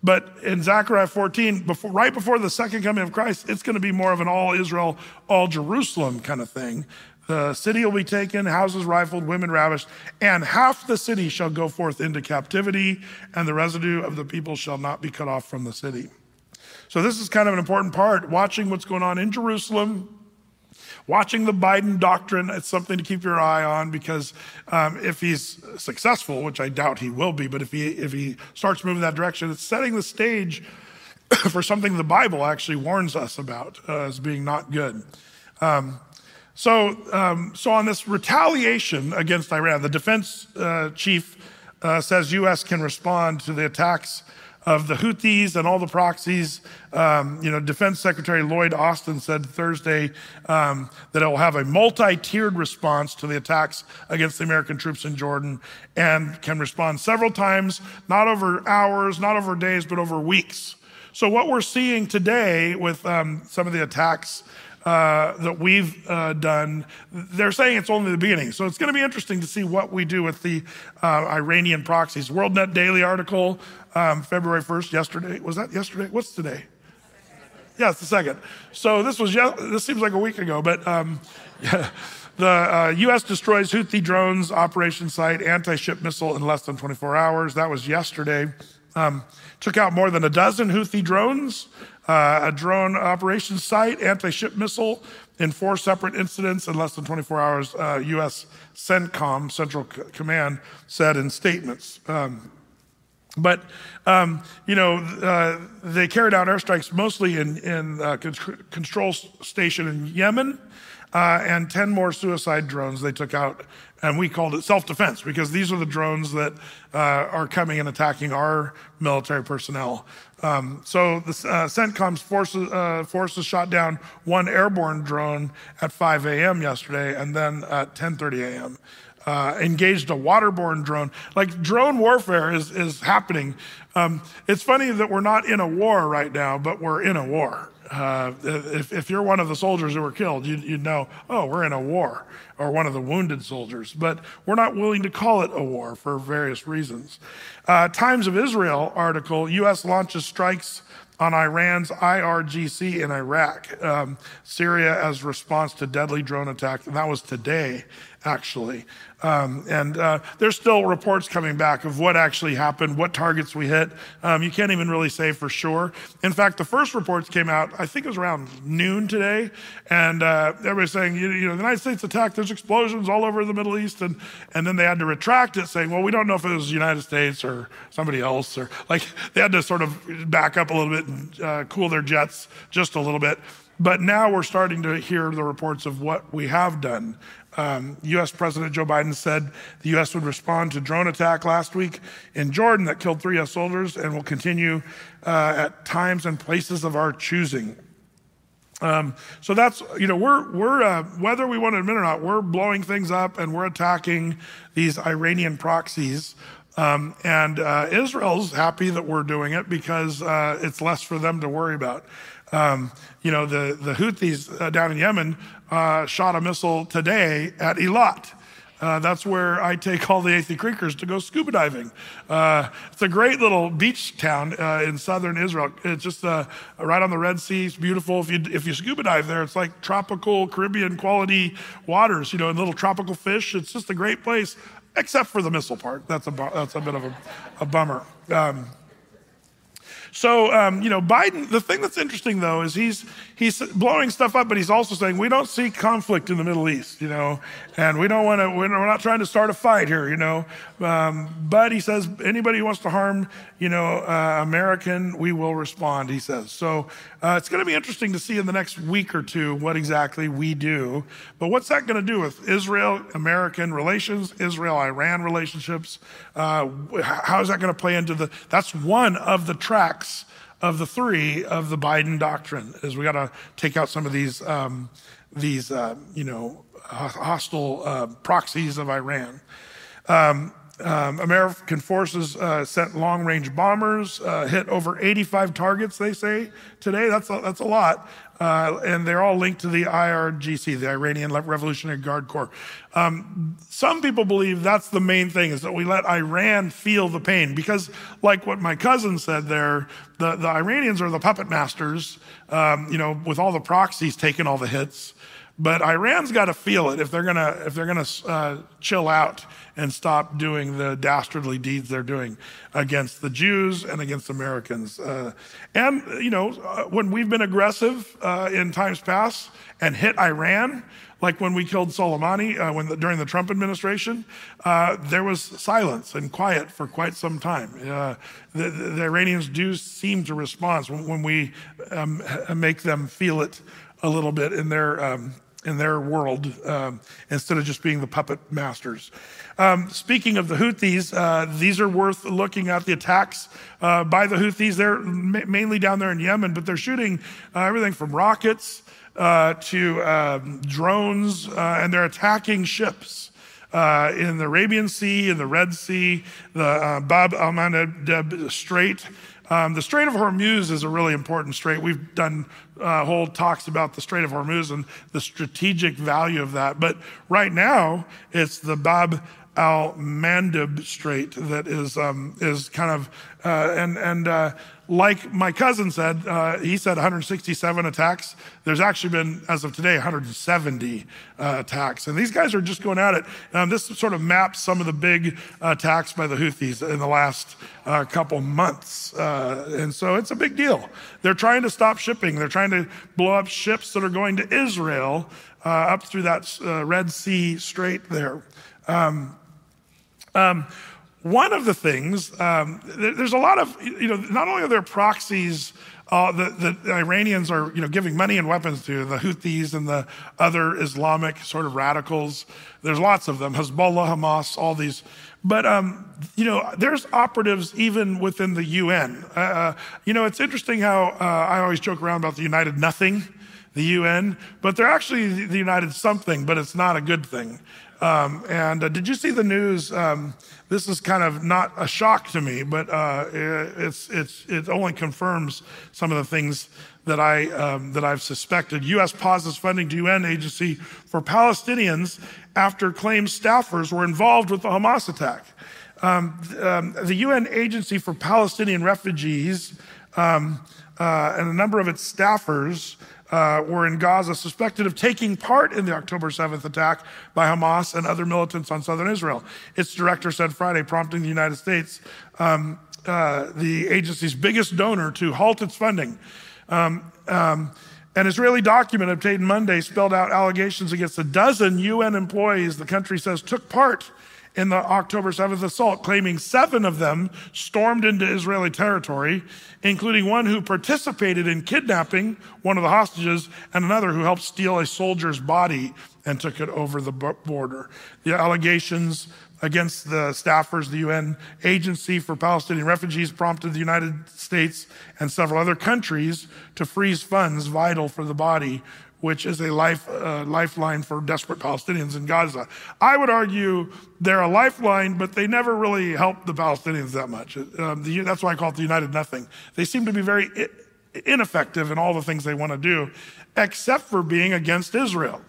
But in Zechariah 14, before, right before the second coming of Christ, it's going to be more of an all Israel, all Jerusalem kind of thing. The city will be taken, houses rifled, women ravished, and half the city shall go forth into captivity, and the residue of the people shall not be cut off from the city. So, this is kind of an important part watching what's going on in Jerusalem, watching the Biden doctrine. It's something to keep your eye on because um, if he's successful, which I doubt he will be, but if he, if he starts moving that direction, it's setting the stage for something the Bible actually warns us about uh, as being not good. Um, so, um, so on this retaliation against Iran, the defense uh, chief uh, says U.S. can respond to the attacks of the Houthis and all the proxies. Um, you know, Defense Secretary Lloyd Austin said Thursday um, that it will have a multi-tiered response to the attacks against the American troops in Jordan and can respond several times, not over hours, not over days, but over weeks. So what we're seeing today with um, some of the attacks uh, that we've uh, done, they're saying it's only the beginning. So it's going to be interesting to see what we do with the uh, Iranian proxies. WorldNet Daily article, um, February 1st, yesterday. Was that yesterday? What's today? Yeah, it's the second. So this was, this seems like a week ago, but um, yeah, the uh, U.S. destroys Houthi drones operation site, anti-ship missile in less than 24 hours. That was yesterday. Um, took out more than a dozen Houthi drones uh, a drone operations site, anti ship missile in four separate incidents in less than 24 hours, uh, U.S. CENTCOM, Central C- Command, said in statements. Um, but, um, you know, uh, they carried out airstrikes mostly in, in uh, control station in Yemen uh, and 10 more suicide drones they took out. And we called it self defense because these are the drones that uh, are coming and attacking our military personnel. Um, so the uh, CENTCOM's forces, uh, forces shot down one airborne drone at 5 a.m. yesterday and then at 10.30 a.m. Uh, engaged a waterborne drone. Like drone warfare is, is happening. Um, it's funny that we're not in a war right now, but we're in a war. Uh, if, if, you're one of the soldiers who were killed, you'd, you'd, know, oh, we're in a war, or one of the wounded soldiers. But we're not willing to call it a war for various reasons. Uh, Times of Israel article U.S. launches strikes on Iran's IRGC in Iraq, um, Syria as response to deadly drone attack. And that was today, actually. Um, and uh, there's still reports coming back of what actually happened, what targets we hit. Um, you can't even really say for sure. In fact, the first reports came out, I think it was around noon today, and uh, everybody's saying, you, you, know, the United States attacked, there's explosions all over the Middle East, and, and then they had to retract it, saying, well, we don't know if it was the United States or somebody else, or like they had to sort of back up a little bit and uh, cool their jets just a little bit. But now we're starting to hear the reports of what we have done. Um, U.S. President Joe Biden said the U.S. would respond to drone attack last week in Jordan that killed three U.S. soldiers and will continue uh, at times and places of our choosing. Um, so that's you know we're we're uh, whether we want to admit or not, we're blowing things up and we're attacking these Iranian proxies Um, and uh, Israel's happy that we're doing it because uh, it's less for them to worry about. Um, you know, the, the Houthis uh, down in Yemen uh, shot a missile today at Eilat. Uh, that's where I take all the Athey Creekers to go scuba diving. Uh, it's a great little beach town uh, in southern Israel. It's just uh, right on the Red Sea. It's beautiful. If you if you scuba dive there, it's like tropical Caribbean quality waters. You know, and little tropical fish. It's just a great place, except for the missile part. That's a that's a bit of a, a bummer. Um, so, um, you know, Biden, the thing that's interesting though is he's, he's blowing stuff up, but he's also saying we don't see conflict in the Middle East, you know, and we don't want to, we're not trying to start a fight here, you know. Um, but he says anybody who wants to harm, you know, uh, American, we will respond, he says. So uh, it's going to be interesting to see in the next week or two what exactly we do. But what's that going to do with Israel American relations, Israel Iran relationships? Uh, how is that going to play into the, that's one of the tracks of the three of the Biden doctrine is we got to take out some of these, um, these, uh, you know, hostile uh, proxies of Iran. Um, um, American forces uh, sent long range bombers, uh, hit over 85 targets, they say today. That's a, that's a lot. Uh, and they're all linked to the IRGC, the Iranian Revolutionary Guard Corps. Um, some people believe that's the main thing is that we let Iran feel the pain because, like what my cousin said there, the, the Iranians are the puppet masters, um, you know, with all the proxies taking all the hits. But Iran's got to feel it if they're gonna if they're gonna uh, chill out and stop doing the dastardly deeds they're doing against the Jews and against Americans. Uh, and you know, uh, when we've been aggressive uh, in times past and hit Iran, like when we killed Soleimani uh, when the, during the Trump administration, uh, there was silence and quiet for quite some time. Uh, the, the, Iranians do seem to respond when, when we um, make them feel it a little bit in their um, in their world um, instead of just being the puppet masters. Um, speaking of the Houthis, uh, these are worth looking at the attacks uh, by the Houthis. They're ma- mainly down there in Yemen, but they're shooting uh, everything from rockets uh, to um, drones, uh, and they're attacking ships. Uh, in the Arabian Sea, in the Red Sea, the Bab al Mandeb Strait, um, the Strait of Hormuz is a really important strait. We've done uh, whole talks about the Strait of Hormuz and the strategic value of that. But right now, it's the Bab al Mandeb Strait that is um, is kind of uh, and and uh, like my cousin said, uh, he said 167 attacks. There's actually been, as of today, 170 uh, attacks. And these guys are just going at it. Um, this sort of maps some of the big attacks by the Houthis in the last uh, couple months. Uh, and so it's a big deal. They're trying to stop shipping, they're trying to blow up ships that are going to Israel uh, up through that uh, Red Sea Strait there. Um, um, one of the things, um, there's a lot of, you know, not only are there proxies uh, the, the, Iranians are, you know, giving money and weapons to the Houthis and the other Islamic sort of radicals. There's lots of them, Hezbollah, Hamas, all these. But, um, you know, there's operatives even within the UN. Uh, uh, you know, it's interesting how uh, I always joke around about the United Nothing, the UN, but they're actually the United Something, but it's not a good thing. Um, and uh, did you see the news? Um, this is kind of not a shock to me, but uh, it's, it's, it only confirms some of the things that, I, um, that I've suspected. U.S. pauses funding to UN agency for Palestinians after claims staffers were involved with the Hamas attack. Um, um, the UN Agency for Palestinian Refugees um, uh, and a number of its staffers uh, were in Gaza suspected of taking part in the October 7th attack by Hamas and other militants on southern Israel. Its director said Friday, prompting the United States, um, uh, the agency's biggest donor, to halt its funding. Um, um, an Israeli document obtained Monday spelled out allegations against a dozen UN employees the country says took part in the October 7th assault, claiming seven of them stormed into Israeli territory, including one who participated in kidnapping one of the hostages and another who helped steal a soldier's body and took it over the border. The allegations against the staffers, the UN Agency for Palestinian Refugees prompted the United States and several other countries to freeze funds vital for the body, which is a life, uh, lifeline for desperate Palestinians in Gaza. I would argue they're a lifeline, but they never really help the Palestinians that much. Um, the, that's why I call it the United Nothing. They seem to be very ineffective in all the things they want to do, except for being against Israel.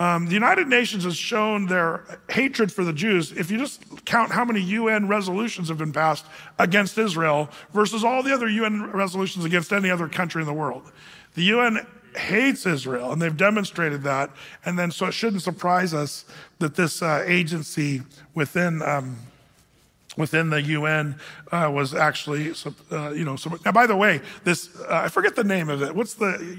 Um, the United Nations has shown their hatred for the Jews. If you just count how many UN resolutions have been passed against Israel versus all the other UN resolutions against any other country in the world, the UN hates Israel, and they've demonstrated that. And then, so it shouldn't surprise us that this uh, agency within um, within the UN uh, was actually, uh, you know. Now, by the way, this uh, I forget the name of it. What's the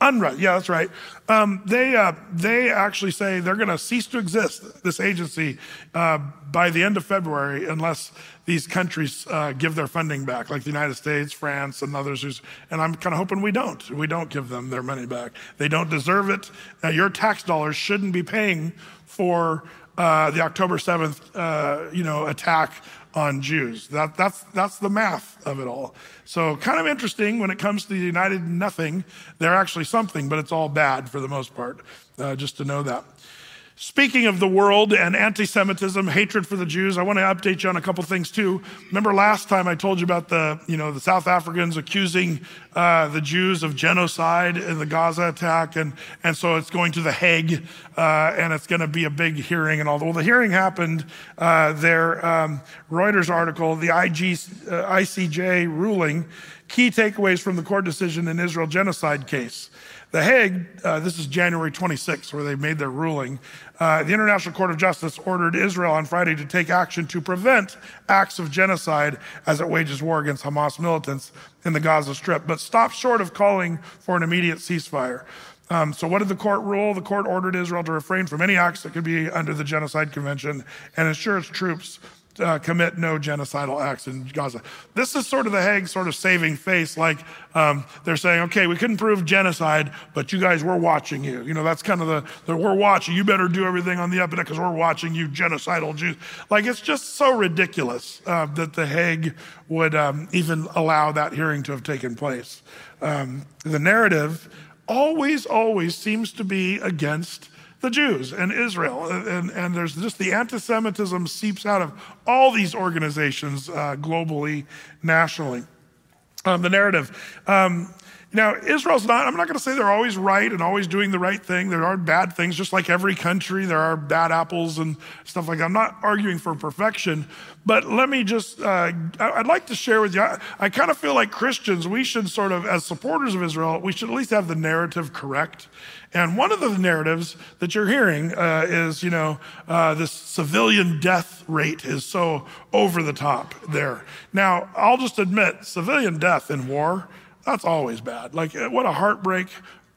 UNRWA, yeah, that's right. Um, they, uh, they actually say they're going to cease to exist, this agency, uh, by the end of February, unless these countries uh, give their funding back, like the United States, France, and others. Who's, and I'm kind of hoping we don't. We don't give them their money back. They don't deserve it. your tax dollars shouldn't be paying for uh, the October 7th, uh, you know, attack on Jews. That, that's, that's the math of it all. So, kind of interesting when it comes to the United Nothing. They're actually something, but it's all bad for the most part, uh, just to know that. Speaking of the world and anti Semitism, hatred for the Jews, I want to update you on a couple things too. Remember last time I told you about the, you know, the South Africans accusing uh, the Jews of genocide in the Gaza attack, and, and so it's going to The Hague, uh, and it's going to be a big hearing and all. Well, the hearing happened. Uh, um, Reuters article, the IG, uh, ICJ ruling, key takeaways from the court decision in Israel genocide case. The Hague, uh, this is January 26th, where they made their ruling. Uh, the International Court of Justice ordered Israel on Friday to take action to prevent acts of genocide as it wages war against Hamas militants in the Gaza Strip, but stopped short of calling for an immediate ceasefire. Um, so, what did the court rule? The court ordered Israel to refrain from any acts that could be under the Genocide Convention and ensure its troops uh, commit no genocidal acts in Gaza. This is sort of the Hague sort of saving face, like um, they're saying, okay, we couldn't prove genocide, but you guys, we're watching you. You know, that's kind of the, the we're watching. You better do everything on the up and up because we're watching you, genocidal Jews. Like it's just so ridiculous uh, that the Hague would um, even allow that hearing to have taken place. Um, the narrative always, always seems to be against the Jews and Israel. And, and there's just the anti Semitism seeps out of all these organizations uh, globally, nationally. Um, the narrative. Um, now, Israel's not, I'm not going to say they're always right and always doing the right thing. There are bad things, just like every country. There are bad apples and stuff like that. I'm not arguing for perfection, but let me just, uh, I'd like to share with you. I, I kind of feel like Christians, we should sort of, as supporters of Israel, we should at least have the narrative correct. And one of the narratives that you're hearing uh, is, you know, uh, this civilian death rate is so over the top there. Now, I'll just admit, civilian death in war that's always bad. Like, uh, what a heartbreak.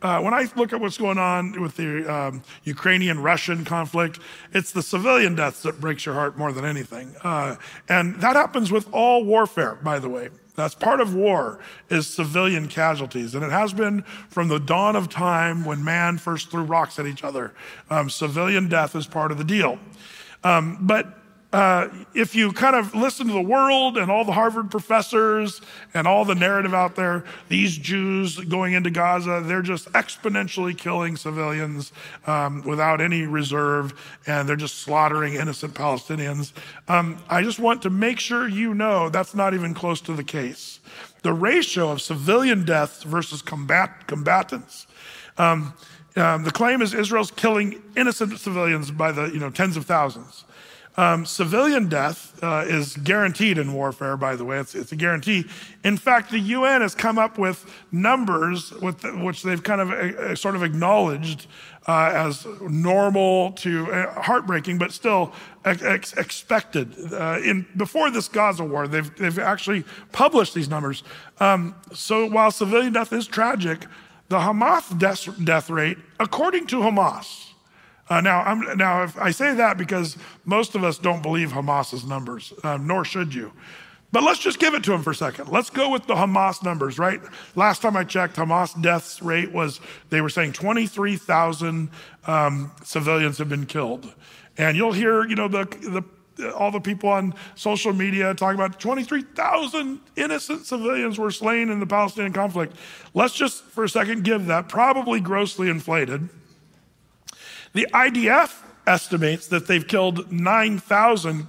Uh, when I look at what's going on with the um, Ukrainian Russian conflict, it's the civilian deaths that breaks your heart more than anything. Uh, and that happens with all warfare, by the way. That's part of war is civilian casualties. And it has been from the dawn of time when man first threw rocks at each other. Um, civilian death is part of the deal. Um, but uh, if you kind of listen to the world and all the Harvard professors and all the narrative out there, these Jews going into Gaza, they're just exponentially killing civilians um, without any reserve, and they're just slaughtering innocent Palestinians. Um, I just want to make sure you know that's not even close to the case. The ratio of civilian deaths versus combat, combatants. Um, um the claim is Israel's killing innocent civilians by the you know tens of thousands. Um, civilian death uh, is guaranteed in warfare, by the way. It's, it's, a guarantee. In fact, the UN has come up with numbers with the, which they've kind of uh, uh sort of acknowledged uh, as normal to uh, heartbreaking, but still ex- expected. Uh, in, before this Gaza war, they've, they've actually published these numbers. Um, so while civilian death is tragic, the Hamas death, death rate, according to Hamas, uh, now, I'm, now, I say that because most of us don't believe Hamas's numbers, uh, nor should you. But let's just give it to him for a second. Let's go with the Hamas numbers, right? Last time I checked, Hamas deaths rate was, they were saying 23,000 um, civilians have been killed. And you'll hear, you know, the, the all the people on social media talking about 23,000 innocent civilians were slain in the Palestinian conflict. Let's just for a second give that, probably grossly inflated. The IDF estimates that they've killed 9,000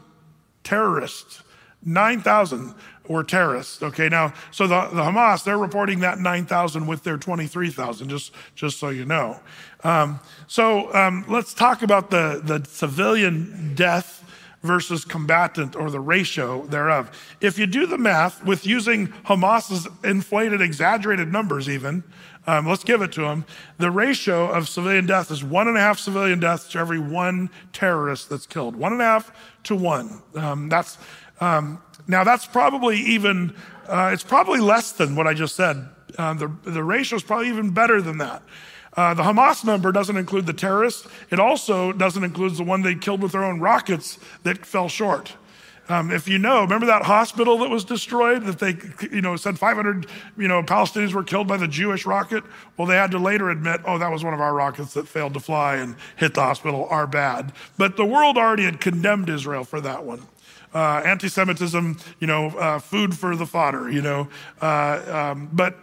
terrorists. 9,000 were terrorists. Okay, now, so the, the Hamas, they're reporting that 9,000 with their 23,000, just, just so you know. Um, so um, let's talk about the, the civilian death versus combatant or the ratio thereof. If you do the math with using Hamas's inflated, exaggerated numbers, even, um, let's give it to them. The ratio of civilian death is one and a half civilian deaths to every one terrorist that's killed. One and a half to one. Um, that's um, now that's probably even uh, it's probably less than what I just said. Uh, the the ratio is probably even better than that. Uh, the Hamas number doesn't include the terrorists. It also doesn't include the one they killed with their own rockets that fell short. Um, if you know, remember that hospital that was destroyed that they, you know, said 500, you know, Palestinians were killed by the Jewish rocket? Well, they had to later admit, oh, that was one of our rockets that failed to fly and hit the hospital, our bad. But the world already had condemned Israel for that one. Uh, anti-Semitism, you know, uh, food for the fodder, you know. Uh, um, but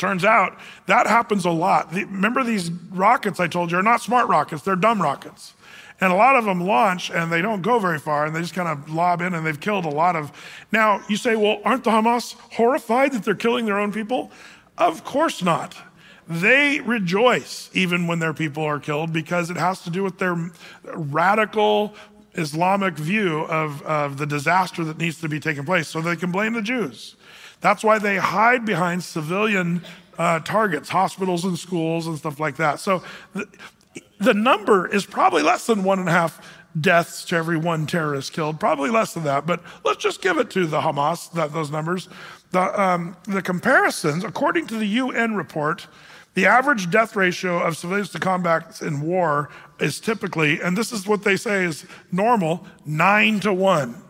Turns out that happens a lot. remember these rockets I told you are not smart rockets, they're dumb rockets. And a lot of them launch and they don't go very far and they just kind of lob in and they've killed a lot of. Now, you say, well, aren't the Hamas horrified that they're killing their own people? Of course not. They rejoice even when their people are killed because it has to do with their radical Islamic view of, of the disaster that needs to be taking place. So they can blame the Jews. That's why they hide behind civilian uh, targets, hospitals and schools and stuff like that. So the, the number is probably less than one and a half deaths to every one terrorist killed, probably less than that. But let's just give it to the Hamas, that, those numbers. The, um, the comparisons, according to the UN report, the average death ratio of civilians to combat in war is typically, and this is what they say is normal, nine to one.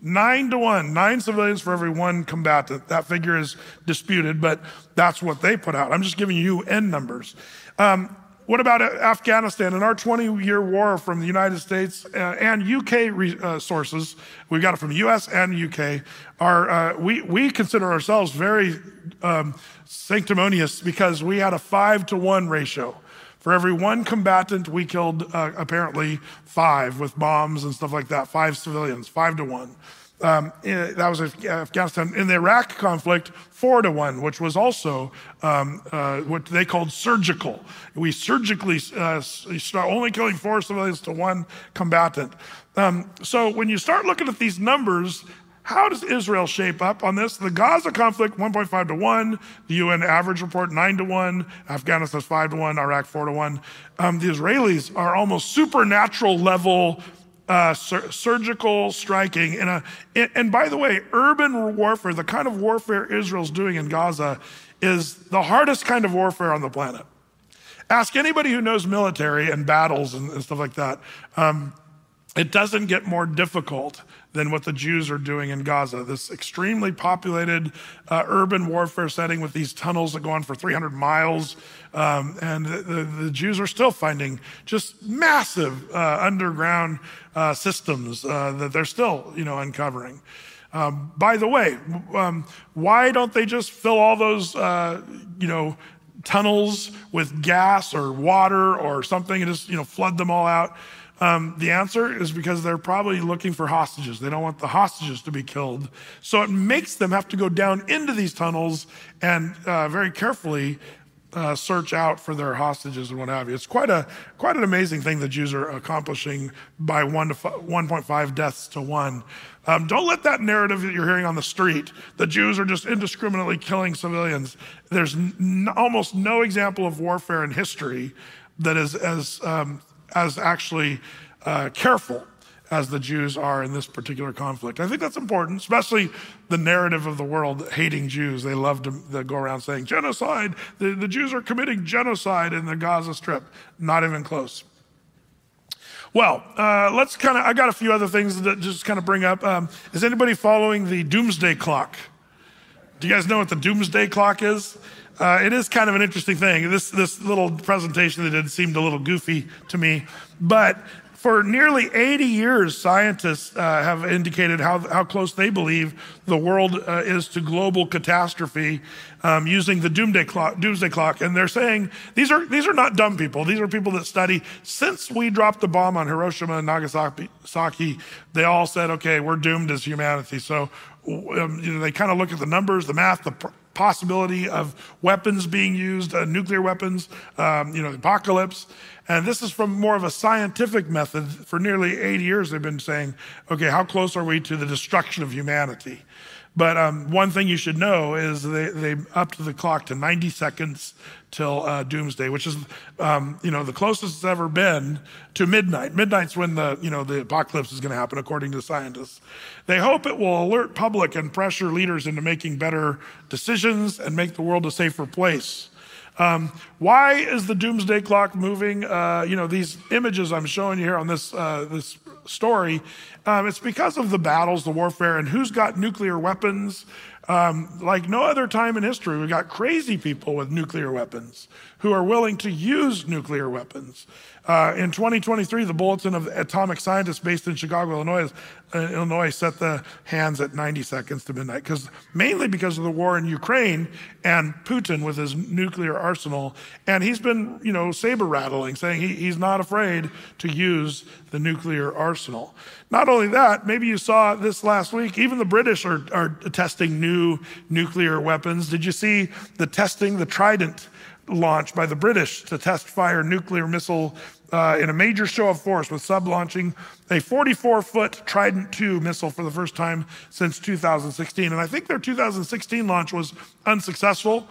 Nine to one, nine civilians for every one combatant. That figure is disputed, but that's what they put out. I'm just giving you UN numbers. Um, what about Afghanistan? In our 20 year war from the United States uh, and UK re- uh, sources, we got it from US and UK, our, uh, we, we consider ourselves very um, sanctimonious because we had a five to one ratio. For every one combatant, we killed uh, apparently five with bombs and stuff like that, five civilians, five to one. Um, that was Afghanistan. In the Iraq conflict, four to one, which was also um, uh, what they called surgical. We surgically uh, start only killing four civilians to one combatant. Um, so when you start looking at these numbers, how does Israel shape up on this? The Gaza conflict, 1.5 to 1. The UN average report, 9 to 1. Afghanistan's 5 to 1. Iraq, 4 to 1. Um, the Israelis are almost supernatural level uh, sur- surgical striking. In a, and by the way, urban warfare, the kind of warfare Israel's doing in Gaza, is the hardest kind of warfare on the planet. Ask anybody who knows military and battles and, and stuff like that. Um, it doesn't get more difficult than what the Jews are doing in Gaza. This extremely populated uh, urban warfare setting with these tunnels that go on for 300 miles. Um, and the, the, Jews are still finding just massive uh, underground uh, systems uh, that they're still, you know, uncovering. Um, by the way, um, why don't they just fill all those, uh, you know, tunnels with gas or water or something and just, you know, flood them all out? Um, the answer is because they're probably looking for hostages. They don't want the hostages to be killed. So it makes them have to go down into these tunnels and uh, very carefully uh, search out for their hostages and what have you. It's quite a quite an amazing thing the Jews are accomplishing by one to 1.5 deaths to one. Um, don't let that narrative that you're hearing on the street, the Jews are just indiscriminately killing civilians. There's n- almost no example of warfare in history that is as um, as actually uh, careful as the Jews are in this particular conflict. I think that's important, especially the narrative of the world hating Jews. They love to, go around saying genocide. The, the Jews are committing genocide in the Gaza Strip. Not even close. Well, uh, let's kind of, I got a few other things that just kind of bring up. Um, is anybody following the doomsday clock? Do you guys know what the doomsday clock is? Uh, it is kind of an interesting thing. This, this little presentation that did seemed a little goofy to me, but for nearly 80 years, scientists uh, have indicated how, how close they believe the world uh, is to global catastrophe um, using the doomsday clock, doomsday clock. And they're saying these are, these are not dumb people. These are people that study. Since we dropped the bomb on Hiroshima and Nagasaki, they all said, okay, we're doomed as humanity. So um, you know, they kind of look at the numbers, the math, the possibility of weapons being used, uh, nuclear weapons, um, you know, the apocalypse. And this is from more of a scientific method. For nearly 80 years, they've been saying, okay, how close are we to the destruction of humanity? But um, one thing you should know is they, they upped the clock to 90 seconds till uh, doomsday, which is, um, you know, the closest it's ever been to midnight. Midnight's when the, you know, the apocalypse is going to happen, according to scientists. They hope it will alert public and pressure leaders into making better decisions and make the world a safer place. Um, why is the doomsday clock moving? Uh, you know, these images I'm showing you here on this, uh, this story, um, it's because of the battles, the warfare, and who's got nuclear weapons. Um, like no other time in history, we've got crazy people with nuclear weapons who are willing to use nuclear weapons. Uh, in 2023, the Bulletin of Atomic Scientists based in Chicago, Illinois, uh, Illinois set the hands at 90 seconds to midnight, because mainly because of the war in Ukraine and Putin with his nuclear arsenal. And he's been, you know, saber rattling, saying he, he's not afraid to use the nuclear arsenal. Not only that, maybe you saw this last week, even the British are, are testing new nuclear weapons. Did you see the testing, the Trident? launch by the British to test fire nuclear missile uh, in a major show of force with sub launching a 44 foot Trident II missile for the first time since 2016. And I think their 2016 launch was unsuccessful.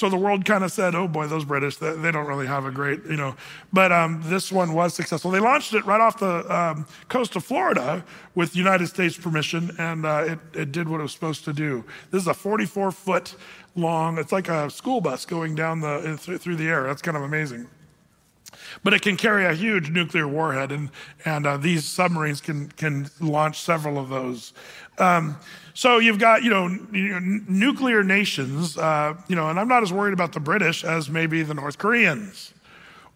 So the world kind of said, oh boy, those British, they, they don't really have a great, you know. But um, this one was successful. They launched it right off the um, coast of Florida with United States permission, and uh, it, it did what it was supposed to do. This is a 44 foot long, it's like a school bus going down the, through the air. That's kind of amazing. But it can carry a huge nuclear warhead, and, and uh, these submarines can, can launch several of those. Um, so you've got, you know, nuclear nations, uh, you know, and I'm not as worried about the British as maybe the North Koreans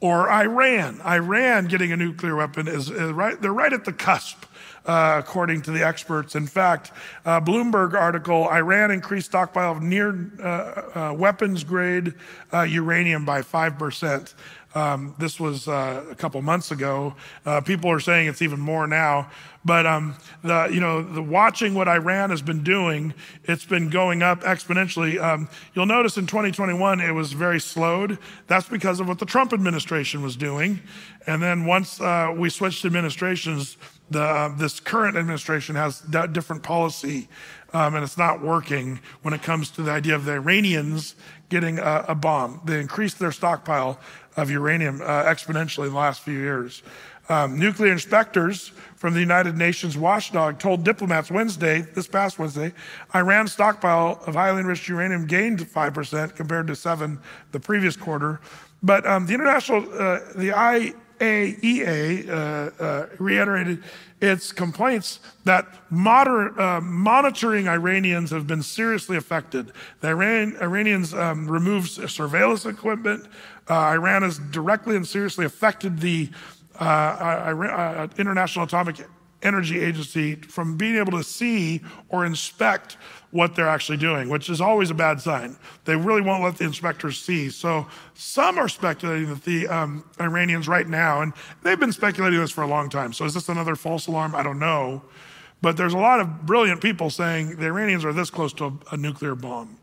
or Iran. Iran getting a nuclear weapon is, is right, they're right at the cusp. Uh, according to the experts. In fact, uh, Bloomberg article Iran increased stockpile of near uh, uh weapons grade uh, uranium by 5%. Um, this was uh, a couple months ago. Uh, people are saying it's even more now. But um, the, you know, the watching what Iran has been doing, it's been going up exponentially. Um, you'll notice in 2021 it was very slowed. That's because of what the Trump administration was doing. And then once uh, we switched administrations, the, uh, this current administration has different policy, um, and it's not working when it comes to the idea of the Iranians getting a, a bomb. They increased their stockpile of uranium uh, exponentially in the last few years. Um, nuclear inspectors from the United Nations watchdog told diplomats Wednesday, this past Wednesday, Iran's stockpile of highly enriched uranium gained 5% compared to 7 the previous quarter. But um, the international, uh, the IAEA uh, uh, reiterated its complaints that moder- uh, monitoring Iranians have been seriously affected. The Iran- Iranians um, removed surveillance equipment. Uh, Iran has directly and seriously affected the uh, uh, International Atomic Energy Agency from being able to see or inspect what they're actually doing, which is always a bad sign. They really won't let the inspectors see. So some are speculating that the um, Iranians right now, and they've been speculating this for a long time. So is this another false alarm? I don't know. But there's a lot of brilliant people saying the Iranians are this close to a, a nuclear bomb.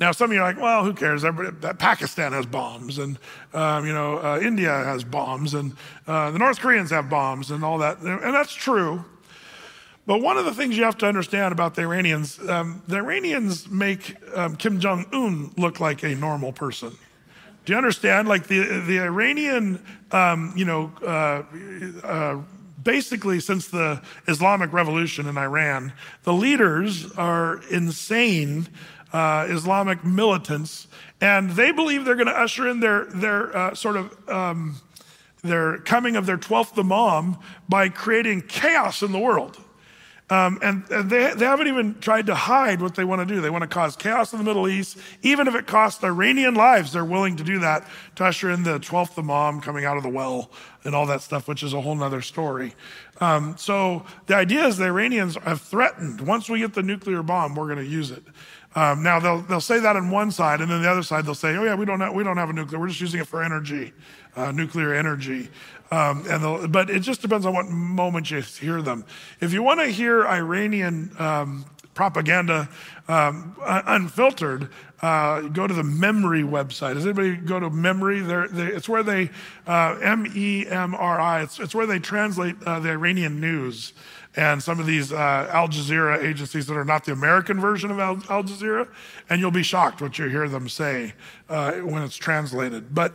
Now, some of you are like, well, who cares? Everybody, Pakistan has bombs, and um, you know, uh, India has bombs, and uh, the North Koreans have bombs, and all that, and that's true. But one of the things you have to understand about the Iranians, um, the Iranians make um, Kim Jong Un look like a normal person. Do you understand? Like the the Iranian, um, you know. Uh, uh basically since the Islamic Revolution in Iran, the leaders are insane uh, Islamic militants, and they believe they're going to usher in their their uh, sort of um, their coming of their 12th Imam by creating chaos in the world. Um, and, and they, they haven't even tried to hide what they want to do. They want to cause chaos in the Middle East. Even if it costs Iranian lives, they're willing to do that to usher in the 12th Imam coming out of the well and all that stuff, which is a whole other story. Um, so the idea is the Iranians have threatened once we get the nuclear bomb, we're going to use it. Um, now they'll they'll say that on one side, and then the other side they'll say, "Oh yeah, we don't have, we don't have a nuclear. We're just using it for energy, uh, nuclear energy." Um, and but it just depends on what moment you hear them. If you want to hear Iranian um, propaganda um, unfiltered, uh, go to the MEMRI website. Does anybody go to MEMRI? They, it's where they uh, M E M R I. It's, it's where they translate uh, the Iranian news and some of these uh, Al Jazeera agencies that are not the American version of Al, Al Jazeera, and you'll be shocked what you hear them say uh, when it's translated. But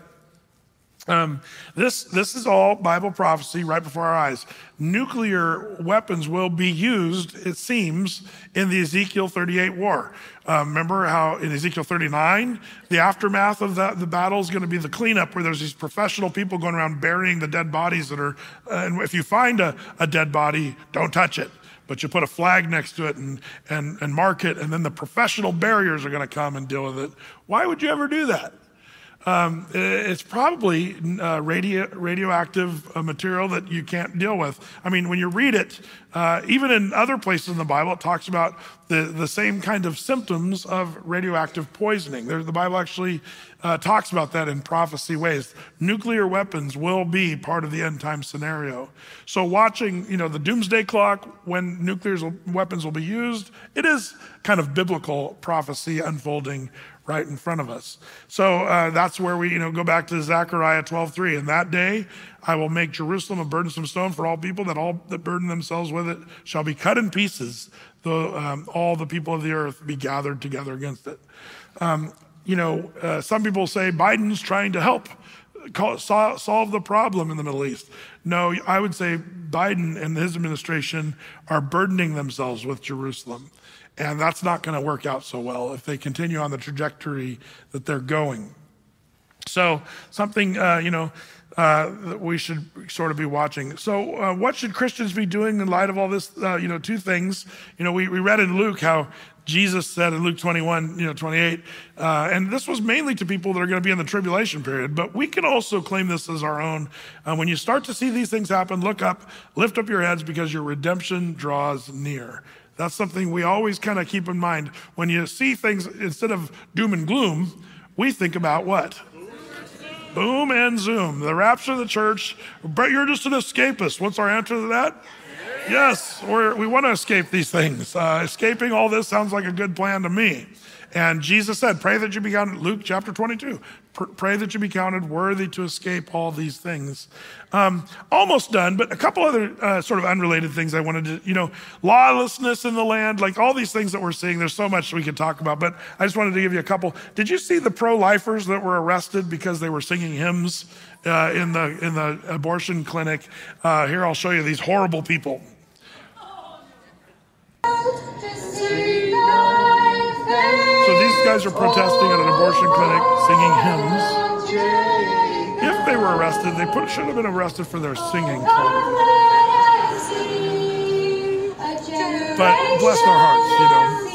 um, this, this is all Bible prophecy right before our eyes. Nuclear weapons will be used, it seems, in the Ezekiel 38 war. Um, remember how in Ezekiel 39, the aftermath of the, the battle is going to be the cleanup, where there's these professional people going around burying the dead bodies that are, uh, and if you find a, a dead body, don't touch it but you put a flag next to it and, and, and mark it, and then the professional barriers are going to come and deal with it. Why would you ever do that? Um, it's probably uh, radio, radioactive uh, material that you can't deal with. I mean, when you read it, uh, even in other places in the Bible, it talks about the, the same kind of symptoms of radioactive poisoning. There, the Bible actually uh, talks about that in prophecy ways. Nuclear weapons will be part of the end time scenario. So, watching, you know, the doomsday clock when nuclear weapons will be used, it is kind of biblical prophecy unfolding right in front of us. So uh, that's where we, you know, go back to Zechariah 12:3. In that day, I will make Jerusalem a burdensome stone for all people, that all that burden themselves with it shall be cut in pieces. Though um, all the people of the earth be gathered together against it. Um, you know, uh, some people say Biden's trying to help call, solve the problem in the Middle East. No, I would say Biden and his administration are burdening themselves with Jerusalem. And that's not going to work out so well if they continue on the trajectory that they're going. So, something, uh, you know, uh, that we should sort of be watching. So, uh, what should Christians be doing in light of all this? Uh, you know, two things. You know, we, we read in Luke how Jesus said in Luke 21, you know, 28, uh, and this was mainly to people that are going to be in the tribulation period, but we can also claim this as our own. Uh, when you start to see these things happen, look up, lift up your heads because your redemption draws near. That's something we always kind of keep in mind. When you see things, instead of doom and gloom, we think about what? Boom and zoom. The rapture of the church. But you're just an escapist. What's our answer to that? Yes, we want to escape these things. Uh, escaping all this sounds like a good plan to me. And Jesus said, Pray that you be counted, Luke chapter 22, pray that you be counted worthy to escape all these things. Um, almost done, but a couple other uh, sort of unrelated things I wanted to, you know, lawlessness in the land, like all these things that we're seeing. There's so much we could talk about, but I just wanted to give you a couple. Did you see the pro lifers that were arrested because they were singing hymns uh, in, the, in the abortion clinic? Uh, here, I'll show you these horrible people. So these guys are protesting at an abortion clinic, singing hymns. If they were arrested, they put, should have been arrested for their singing. But bless their hearts, you know.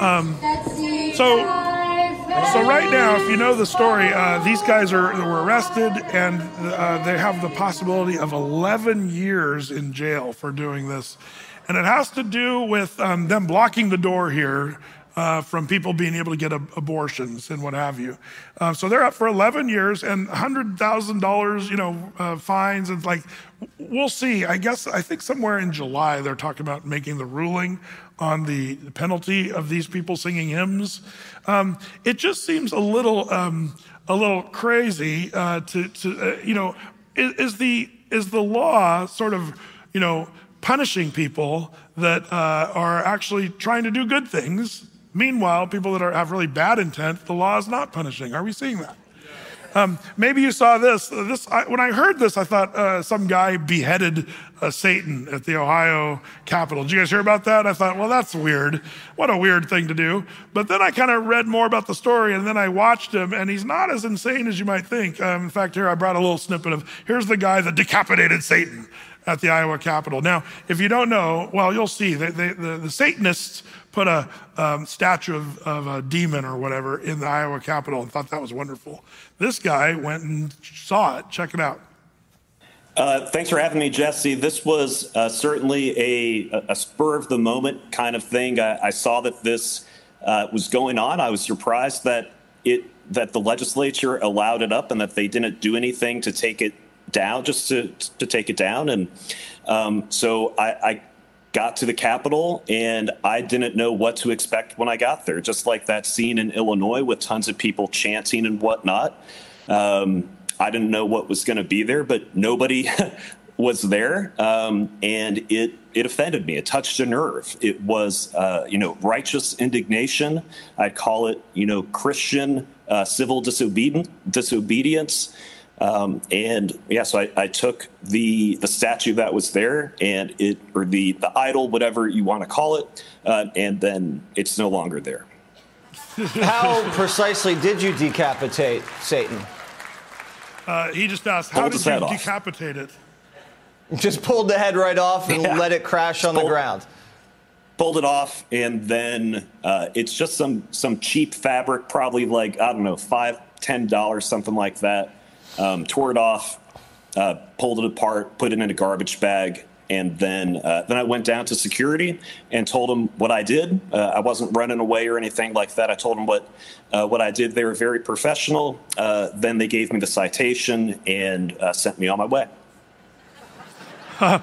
Um, so, so right now, if you know the story, uh, these guys are were arrested, and uh, they have the possibility of 11 years in jail for doing this. And it has to do with um, them blocking the door here uh, from people being able to get abortions and what have you. Uh, so they're up for 11 years and $100,000, you know, uh, fines. And like, we'll see. I guess, I think somewhere in July, they're talking about making the ruling on the penalty of these people singing hymns. Um, it just seems a little, um, a little crazy uh, to, to uh, you know, is, is, the, is the law sort of, you know, punishing people that uh, are actually trying to do good things. Meanwhile, people that are, have really bad intent, the law is not punishing. Are we seeing that? Um, maybe you saw this. This I, when I heard this, I thought uh, some guy beheaded uh, Satan at the Ohio Capitol. Did you guys hear about that? I thought, well, that's weird. What a weird thing to do. But then I kind of read more about the story, and then I watched him, and he's not as insane as you might think. Um, in fact, here I brought a little snippet of here's the guy that decapitated Satan at the Iowa Capitol. Now, if you don't know, well, you'll see the, the, Satanists put a um, statue of, of, a demon or whatever in the Iowa Capitol and thought that was wonderful. This guy went and saw it. Check it out. Uh, thanks for having me, Jesse. This was uh, certainly a, a, spur of the moment kind of thing. I, I saw that this uh, was going on. I was surprised that it that the legislature allowed it up and that they didn't do anything to take it down, just to to take it down. And um, so I, I got to the Capitol and I didn't know what to expect when I got there. Just like that scene in Illinois with tons of people chanting and whatnot. Um, I didn't know what was going to be there, but nobody was there, um, and it it offended me. It touched a nerve. It was uh, you know righteous indignation. I'd call it you know Christian uh, civil disobedience. disobedience. Um, and yeah, so I, I, took the the statue that was there and it or the the idol, whatever you want to call it, uh, and then it's no longer there. How precisely did you decapitate Satan? Uh, he just asked, "How did you decapitate it?" Just pulled the head right off and yeah. let it crash on pulled, the ground. Pulled it off, and then uh, it's just some some cheap fabric, probably like I don't know, five, ten dollars, something like that um, tore it off, uh, pulled it apart, put it in a garbage bag, and then uh, then I went down to security and told them what I did. Uh, I wasn't running away or anything like that. I told them what uh, what I did. They were very professional. Uh, then they gave me the citation and uh, sent me on my way.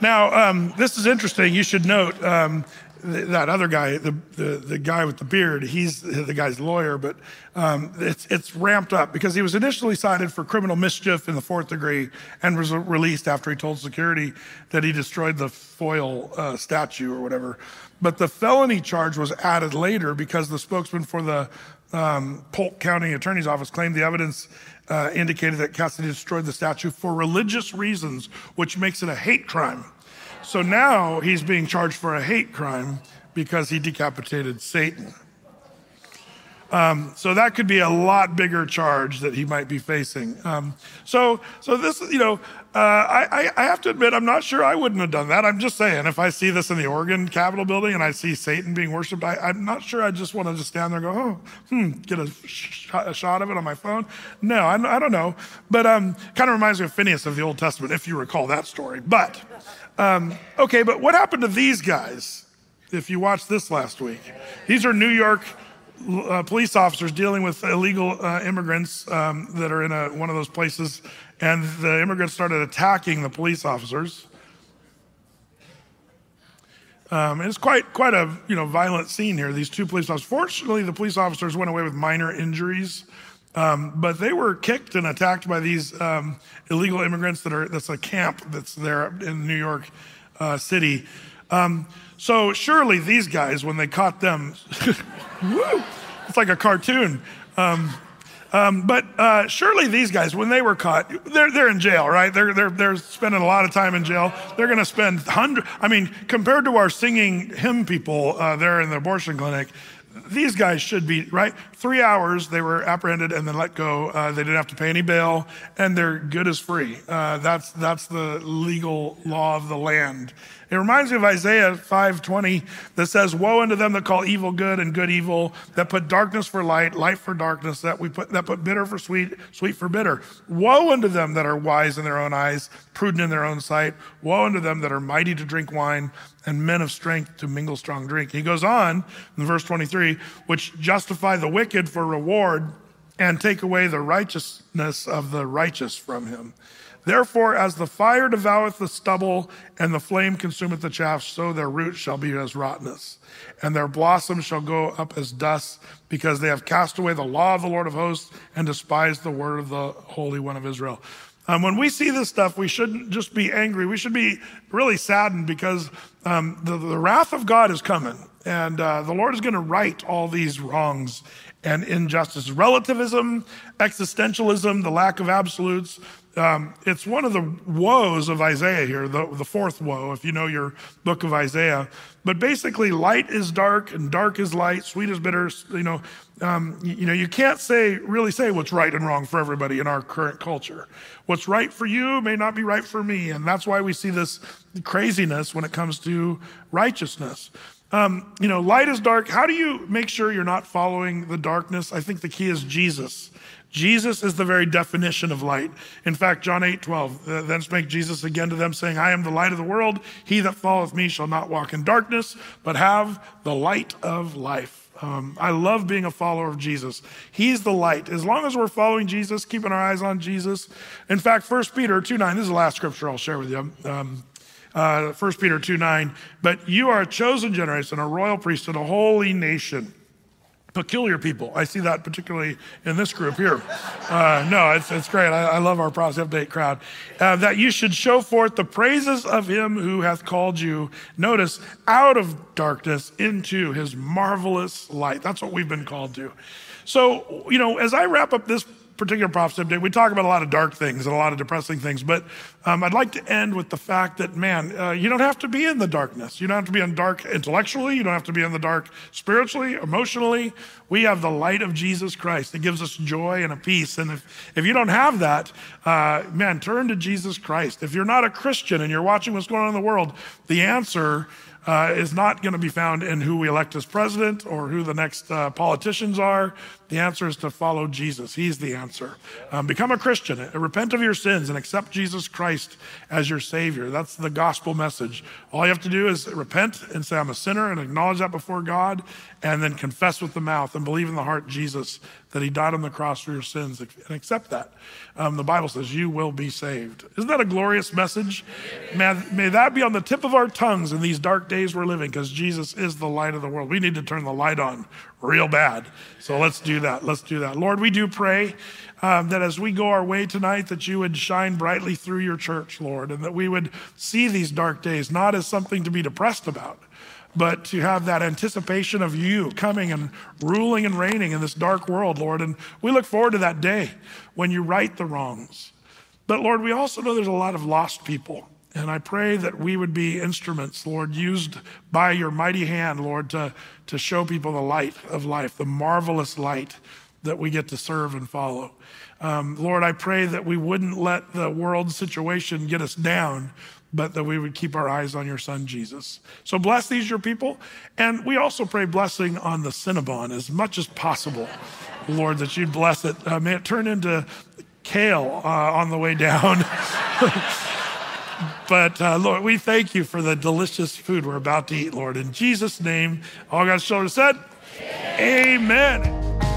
now um, this is interesting. You should note. Um, that other guy, the, the, the, guy with the beard, he's the guy's lawyer, but um, it's, it's ramped up because he was initially cited for criminal mischief in the fourth degree and was released after he told security that he destroyed the foil uh, statue or whatever. But the felony charge was added later because the spokesman for the um, Polk County Attorney's Office claimed the evidence uh, indicated that Cassidy destroyed the statue for religious reasons, which makes it a hate crime. So now he's being charged for a hate crime because he decapitated Satan. Um, so that could be a lot bigger charge that he might be facing. Um, so, so this, you know, uh, I, I, have to admit, I'm not sure I wouldn't have done that. I'm just saying, if I see this in the Oregon Capitol building and I see Satan being worshipped, I, am not sure I just want to just stand there and go, oh, hmm, get a, sh- a shot of it on my phone. No, I, I don't know. But um, kind of reminds me of Phineas of the Old Testament, if you recall that story. But um, okay, but what happened to these guys? If you watched this last week, these are New York uh, police officers dealing with illegal uh, immigrants um, that are in a, one of those places, and the immigrants started attacking the police officers. Um, it's quite quite a you know violent scene here. These two police officers. Fortunately, the police officers went away with minor injuries. Um, but they were kicked and attacked by these um, illegal immigrants that are, that's a camp that's there in New York uh, City. Um, so surely these guys, when they caught them, it's like a cartoon. Um, um, but uh, surely these guys, when they were caught, they're, they're in jail, right? They're, they're, they're spending a lot of time in jail. They're going to spend hundred. I mean, compared to our singing hymn people uh, there in the abortion clinic, these guys should be, right? Three hours, they were apprehended and then let go. Uh, they didn't have to pay any bail, and they're good as free. Uh, that's, that's the legal law of the land. It reminds me of Isaiah 5:20 that says, "Woe unto them that call evil good and good evil, that put darkness for light, light for darkness, that we put that put bitter for sweet, sweet for bitter. Woe unto them that are wise in their own eyes, prudent in their own sight. Woe unto them that are mighty to drink wine, and men of strength to mingle strong drink." He goes on in verse 23, which justify the wicked for reward and take away the righteousness of the righteous from him. Therefore, as the fire devoureth the stubble and the flame consumeth the chaff, so their roots shall be as rottenness, and their blossoms shall go up as dust, because they have cast away the law of the Lord of hosts and despised the word of the Holy One of Israel. Um, when we see this stuff, we shouldn't just be angry. We should be really saddened because um, the, the wrath of God is coming. And uh, the Lord is going to right all these wrongs and injustice. Relativism, existentialism, the lack of absolutes. Um, it's one of the woes of Isaiah here, the, the fourth woe, if you know your book of Isaiah. But basically, light is dark and dark is light, sweet is bitter. You know, um, you, you know, you can't say really say what's right and wrong for everybody in our current culture. What's right for you may not be right for me, and that's why we see this craziness when it comes to righteousness. Um, you know, light is dark. How do you make sure you're not following the darkness? I think the key is Jesus. Jesus is the very definition of light. In fact, John 8, 12, uh, then spake Jesus again to them, saying, I am the light of the world. He that followeth me shall not walk in darkness, but have the light of life. Um, I love being a follower of Jesus. He's the light. As long as we're following Jesus, keeping our eyes on Jesus. In fact, 1 Peter 2 9, this is the last scripture I'll share with you. Um, uh, 1 Peter 2 9. But you are a chosen generation, a royal priesthood, a holy nation peculiar people. I see that particularly in this group here. Uh, no, it's, it's great. I, I, love our Prophecy Update crowd. Uh, that you should show forth the praises of him who hath called you, notice, out of darkness into his marvelous light. That's what we've been called to. So, you know, as I wrap up this particular prophecy update, we talk about a lot of dark things and a lot of depressing things, but um, I'd like to end with the fact that, man, uh, you don't have to be in the darkness. You don't have to be in dark intellectually. You don't have to be in the dark spiritually, emotionally. We have the light of Jesus Christ that gives us joy and a peace. And if, if you don't have that, uh, man, turn to Jesus Christ. If you're not a Christian and you're watching what's going on in the world, the answer uh, is not going to be found in who we elect as president or who the next uh, politicians are. The answer is to follow Jesus. He's the answer. Um, become a Christian, uh, repent of your sins, and accept Jesus Christ as your Savior. That's the gospel message. All you have to do is repent and say, I'm a sinner, and acknowledge that before God, and then confess with the mouth and believe in the heart Jesus that He died on the cross for your sins, and accept that. Um, the Bible says you will be saved. Isn't that a glorious message? May, may that be on the tip of our tongues in these dark days we're living, because Jesus is the light of the world. We need to turn the light on real bad. So let's do that. Let's do that. Lord, we do pray um, that as we go our way tonight, that you would shine brightly through your church, Lord, and that we would see these dark days not as something to be depressed about, but to have that anticipation of you coming and ruling and reigning in this dark world, Lord. And we look forward to that day when you right the wrongs. But Lord, we also know there's a lot of lost people and I pray that we would be instruments, Lord, used by your mighty hand, Lord, to, to show people the light of life, the marvelous light that we get to serve and follow. Um, Lord, I pray that we wouldn't let the world situation get us down, but that we would keep our eyes on your son, Jesus. So bless these, your people. And we also pray blessing on the Cinnabon as much as possible, Lord, that you'd bless it. Uh, may it turn into kale uh, on the way down. But uh, Lord, we thank you for the delicious food we're about to eat, Lord. In Jesus' name, all God's children said, Amen. Amen.